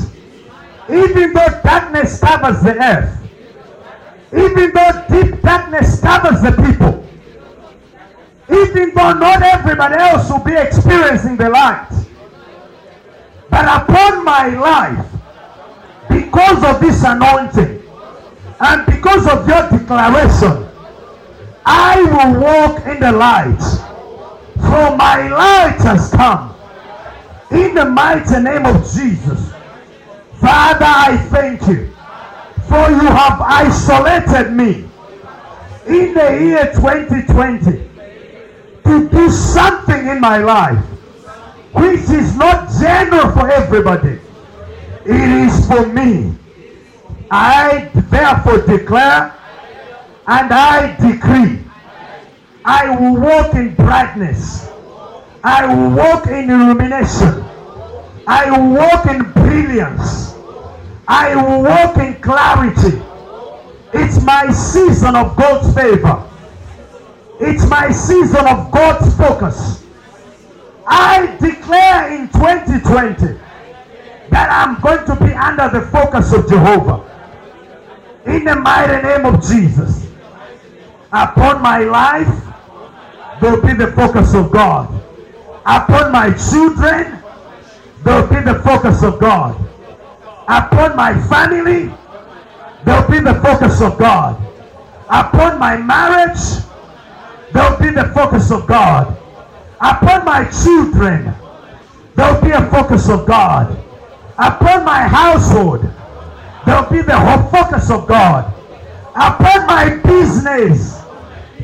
Even though darkness covers the earth, even though deep darkness covers the people, even though not everybody else will be experiencing the light, but upon my life, because of this anointing and because of your declaration, I will walk in the light. For my light has come in the mighty name of Jesus. Father, I thank you for you have isolated me in the year 2020 to do something in my life which is not general for everybody. It is for me. I therefore declare and I decree I will walk in brightness. I will walk in illumination. I will walk in brilliance. I will walk in clarity. It's my season of God's favor. It's my season of God's focus. I declare in 2020 that I'm going to be under the focus of Jehovah. In the mighty name of Jesus. Upon my life, there will be the focus of God upon my children, they'll be the focus of God. Upon my family, they'll be the focus of God. Upon my marriage, they'll be the focus of God. Upon my children, there'll be a focus of God. Upon my household, there'll be the whole focus of God. Upon my business,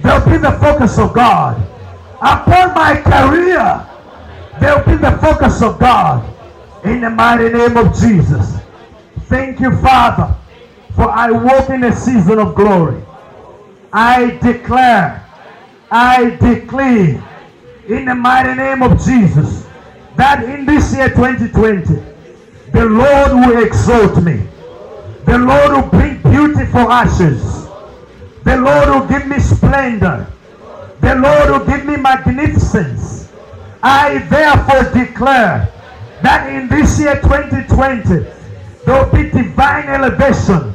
there'll be the focus of God. Upon my career, They'll be the focus of God in the mighty name of Jesus. Thank you, Father, for I walk in a season of glory. I declare, I declare in the mighty name of Jesus that in this year 2020, the Lord will exalt me. The Lord will bring beautiful ashes. The Lord will give me splendor. The Lord will give me magnificence. I therefore declare that in this year 2020, there will be divine elevation.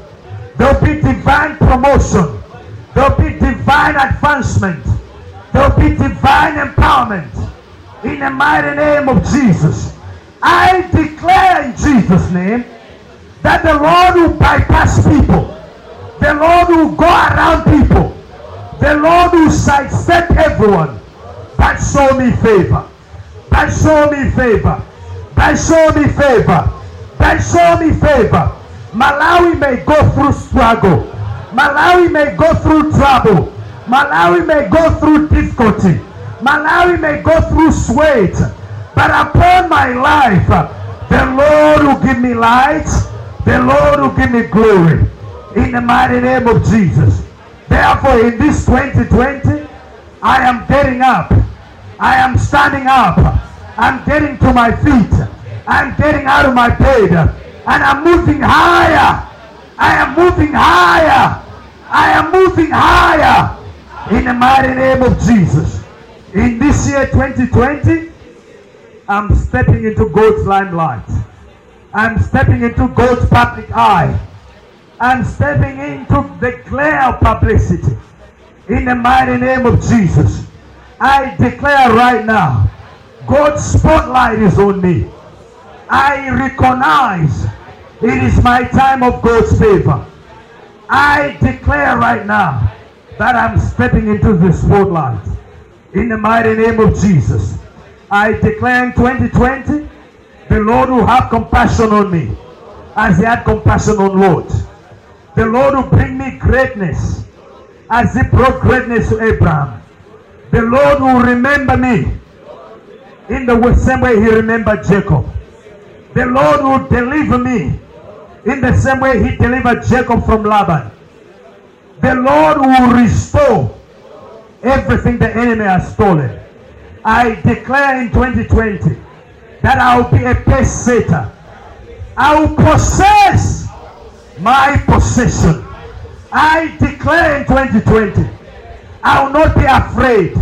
There will be divine promotion. There will be divine advancement. There will be divine empowerment. In the mighty name of Jesus. I declare in Jesus' name that the Lord will bypass people. The Lord will go around people. The Lord will sidestep everyone. But show me favor. But show me favor. But show me favor. But show me favor. Malawi may go through struggle. Malawi may go through trouble. Malawi may go through difficulty. Malawi may go through sweat. But upon my life, the Lord will give me light. The Lord will give me glory. In the mighty name of Jesus. Therefore, in this 2020, I am getting up. I am standing up. I'm getting to my feet. I'm getting out of my bed. And I'm moving higher. I am moving higher. I am moving higher. In the mighty name of Jesus. In this year 2020, I'm stepping into God's limelight. I'm stepping into God's public eye. I'm stepping into the glare of publicity. In the mighty name of Jesus. I declare right now, God's spotlight is on me. I recognize it is my time of God's favor. I declare right now that I'm stepping into the spotlight. In the mighty name of Jesus. I declare in 2020, the Lord will have compassion on me as he had compassion on Lot. The Lord will bring me greatness as he brought greatness to Abraham. The Lord will remember me in the same way he remembered Jacob. The Lord will deliver me in the same way he delivered Jacob from Laban. The Lord will restore everything the enemy has stolen. I declare in 2020 that I will be a pace. I will possess my possession. I declare in 2020, I will not be afraid.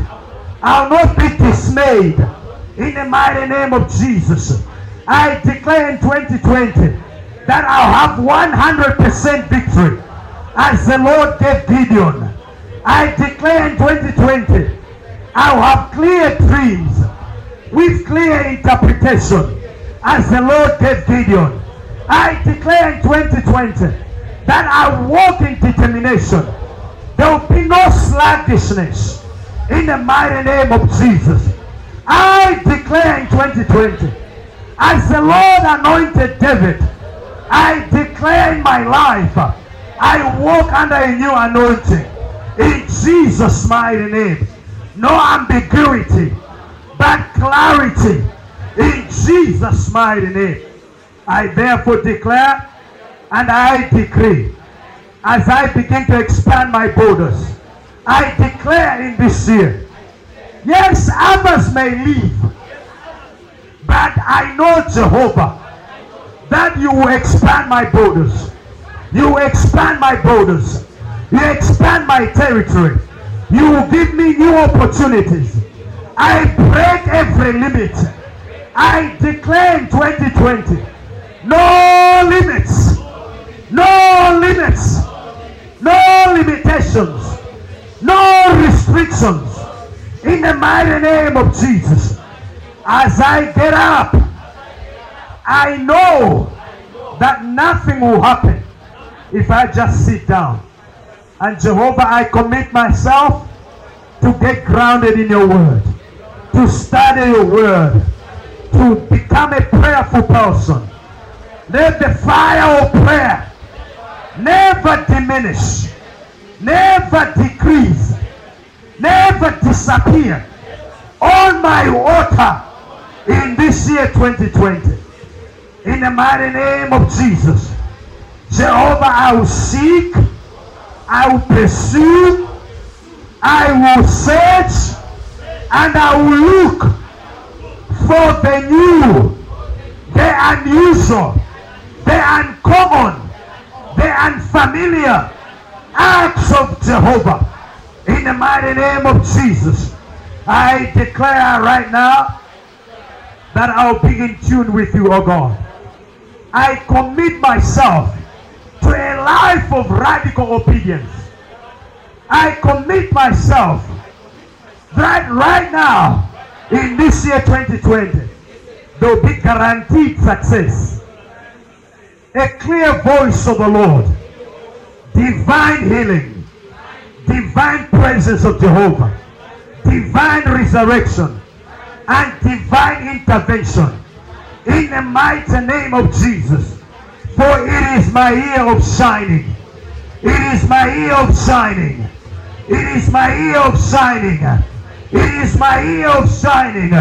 I will not be dismayed. In the mighty name of Jesus, I declare in 2020 that I'll have 100% victory as the Lord gave Gideon. I declare in 2020 I'll have clear dreams with clear interpretation as the Lord gave Gideon. I declare in 2020 that I walk in determination. There will be no sluggishness in the mighty name of Jesus. I declare in 2020 as the Lord anointed David, I declare in my life I walk under a new anointing in Jesus' mighty name. No ambiguity, but clarity in Jesus' mighty name. I therefore declare and I decree as I begin to expand my borders, I declare in this year, yes, others may leave, but I know Jehovah that you will expand my borders. You expand my borders. You expand my territory. You give me new opportunities. I break every limit. I declare in 2020 no limits, no limits, no limitations, no restrictions. In the mighty name of Jesus, as I get up, I know that nothing will happen if I just sit down. And Jehovah, I commit myself to get grounded in your word, to study your word, to become a prayerful person. Let the fire of prayer never diminish, never decrease, never disappear on my altar in this year 2020. In the mighty name of Jesus, Jehovah, I will seek I will pursue, I will search, And I will look for the new, the unusual, the uncommon, the unfamiliar acts of Jehovah. In the mighty name of Jesus, I declare right now that I'll be in tune with you, oh God. I commit myself to a life of radical obedience. I commit myself that right now, in this year 2020, there will be guaranteed success. A clear voice of the Lord, divine healing, divine presence of Jehovah, divine resurrection, and divine intervention in the mighty name of Jesus. For it is my year of shining. It is my year of shining. It is my year of shining. It is my year of shining.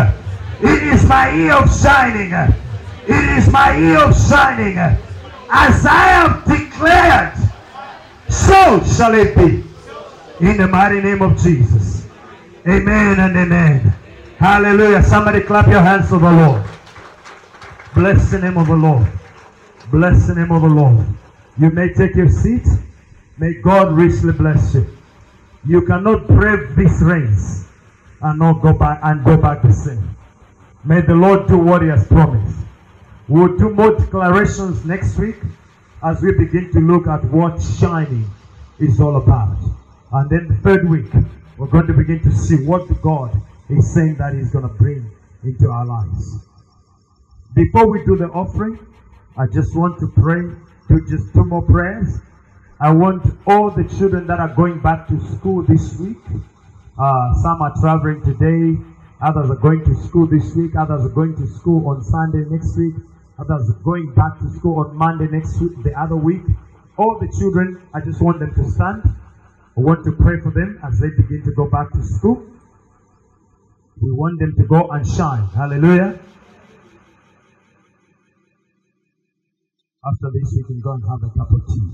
It is my year of shining. It is my year of shining. As I have declared, so shall it be. In the mighty name of Jesus. Amen and amen. Hallelujah. Somebody clap your hands to the Lord. Bless the name of the Lord. Bless the name of the Lord. You may take your seat. May God richly bless you. You cannot brave this race and not go back and go back the same. May the Lord do what He has promised. We'll do more declarations next week as we begin to look at what shining is all about. And then the third week, we're going to begin to see what God is saying that He's going to bring into our lives. Before we do the offering, I just want to pray, do just two more prayers. I want all the children that are going back to school this week. Uh, some are traveling today, others are going to school this week, others are going to school on Sunday next week, others are going back to school on Monday next week, the other week. All the children, I just want them to stand. I want to pray for them as they begin to go back to school. We want them to go and shine. Hallelujah. After this, we can go and have a cup of tea.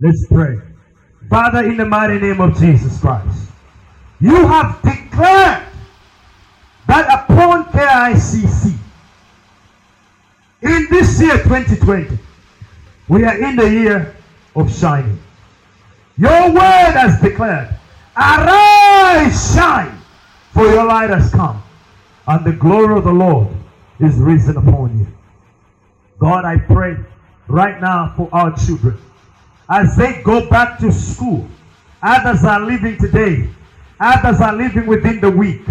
Let's pray. Father, in the mighty name of Jesus Christ, you have declared that upon KICC, in this year 2020, we are in the year of shining. Your word has declared, Arise, shine, for your light has come, and the glory of the Lord is risen upon you. God, I pray right now for our children as they go back to school. Others are leaving today, others are leaving within the week,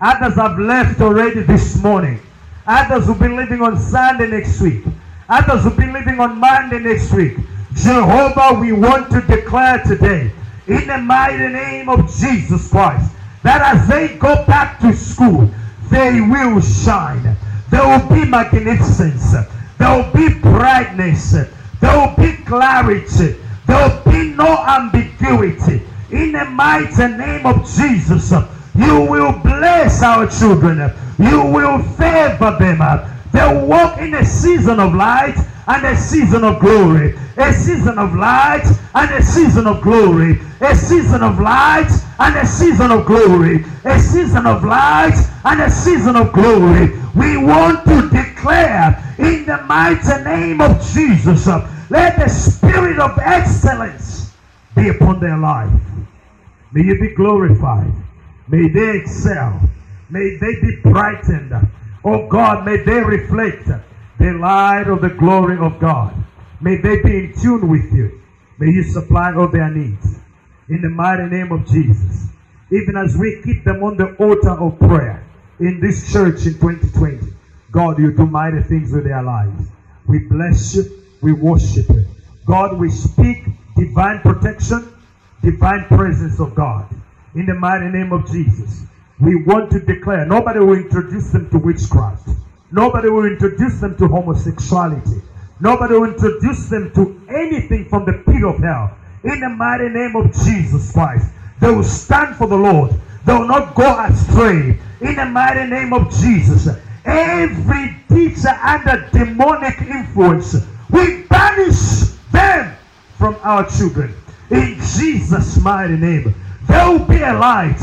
others have left already this morning, others will be leaving on Sunday next week, others will be leaving on Monday next week. Jehovah, we want to declare today, in the mighty name of Jesus Christ, that as they go back to school, they will shine. There will be magnificence. There will be brightness. There will be clarity. There will be no ambiguity. In the mighty name of Jesus, you will bless our children. You will favor them. They'll walk in a season of light and a season of glory. A season of light and a season of glory. A season of light and a season of glory. A season of light and a season of glory. We want to declare in the mighty name of Jesus, let the spirit of excellence be upon their life. May you be glorified. May they excel. May they be brightened. Oh God, may they reflect the light of the glory of God. May they be in tune with you. May you supply all their needs. In the mighty name of Jesus. Even as we keep them on the altar of prayer in this church in 2020. God, you do mighty things with their lives. We bless you. We worship you. God, we speak divine protection, divine presence of God. In the mighty name of Jesus. We want to declare nobody will introduce them to witchcraft. Nobody will introduce them to homosexuality. Nobody will introduce them to anything from the pit of hell. In the mighty name of Jesus Christ, they will stand for the Lord. They will not go astray. In the mighty name of Jesus, every teacher under demonic influence, we banish them from our children. In Jesus' mighty name, there will be a light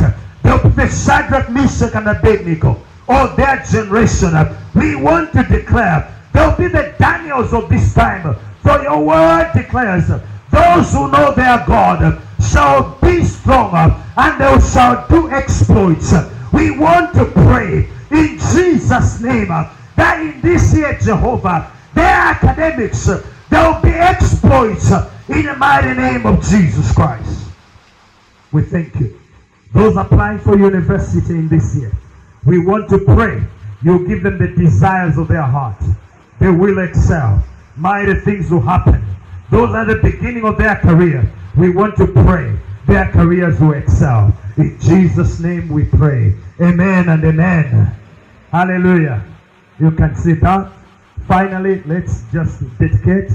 They'll be the Shadrach, Meshach, and Abednego. Or their generation. We want to declare they'll be the Daniels of this time. For your word declares, those who know their God shall be stronger and they shall do exploits. We want to pray in Jesus' name that in this year, Jehovah, their academics, there will be exploits in the mighty name of Jesus Christ. We thank you. Those applying for university in this year, we want to pray. You give them the desires of their heart. They will excel. Mighty things will happen. Those are the beginning of their career. We want to pray. Their careers will excel. In Jesus' name we pray. Amen and amen. Hallelujah. You can sit down. Finally, let's just dedicate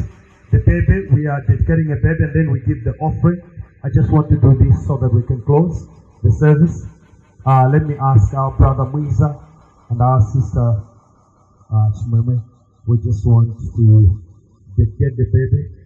the baby. We are dedicating a baby and then we give the offering. I just want to do this so that we can close the service. Uh, let me ask our brother Muisa and our sister uh. We just want to dedicate the baby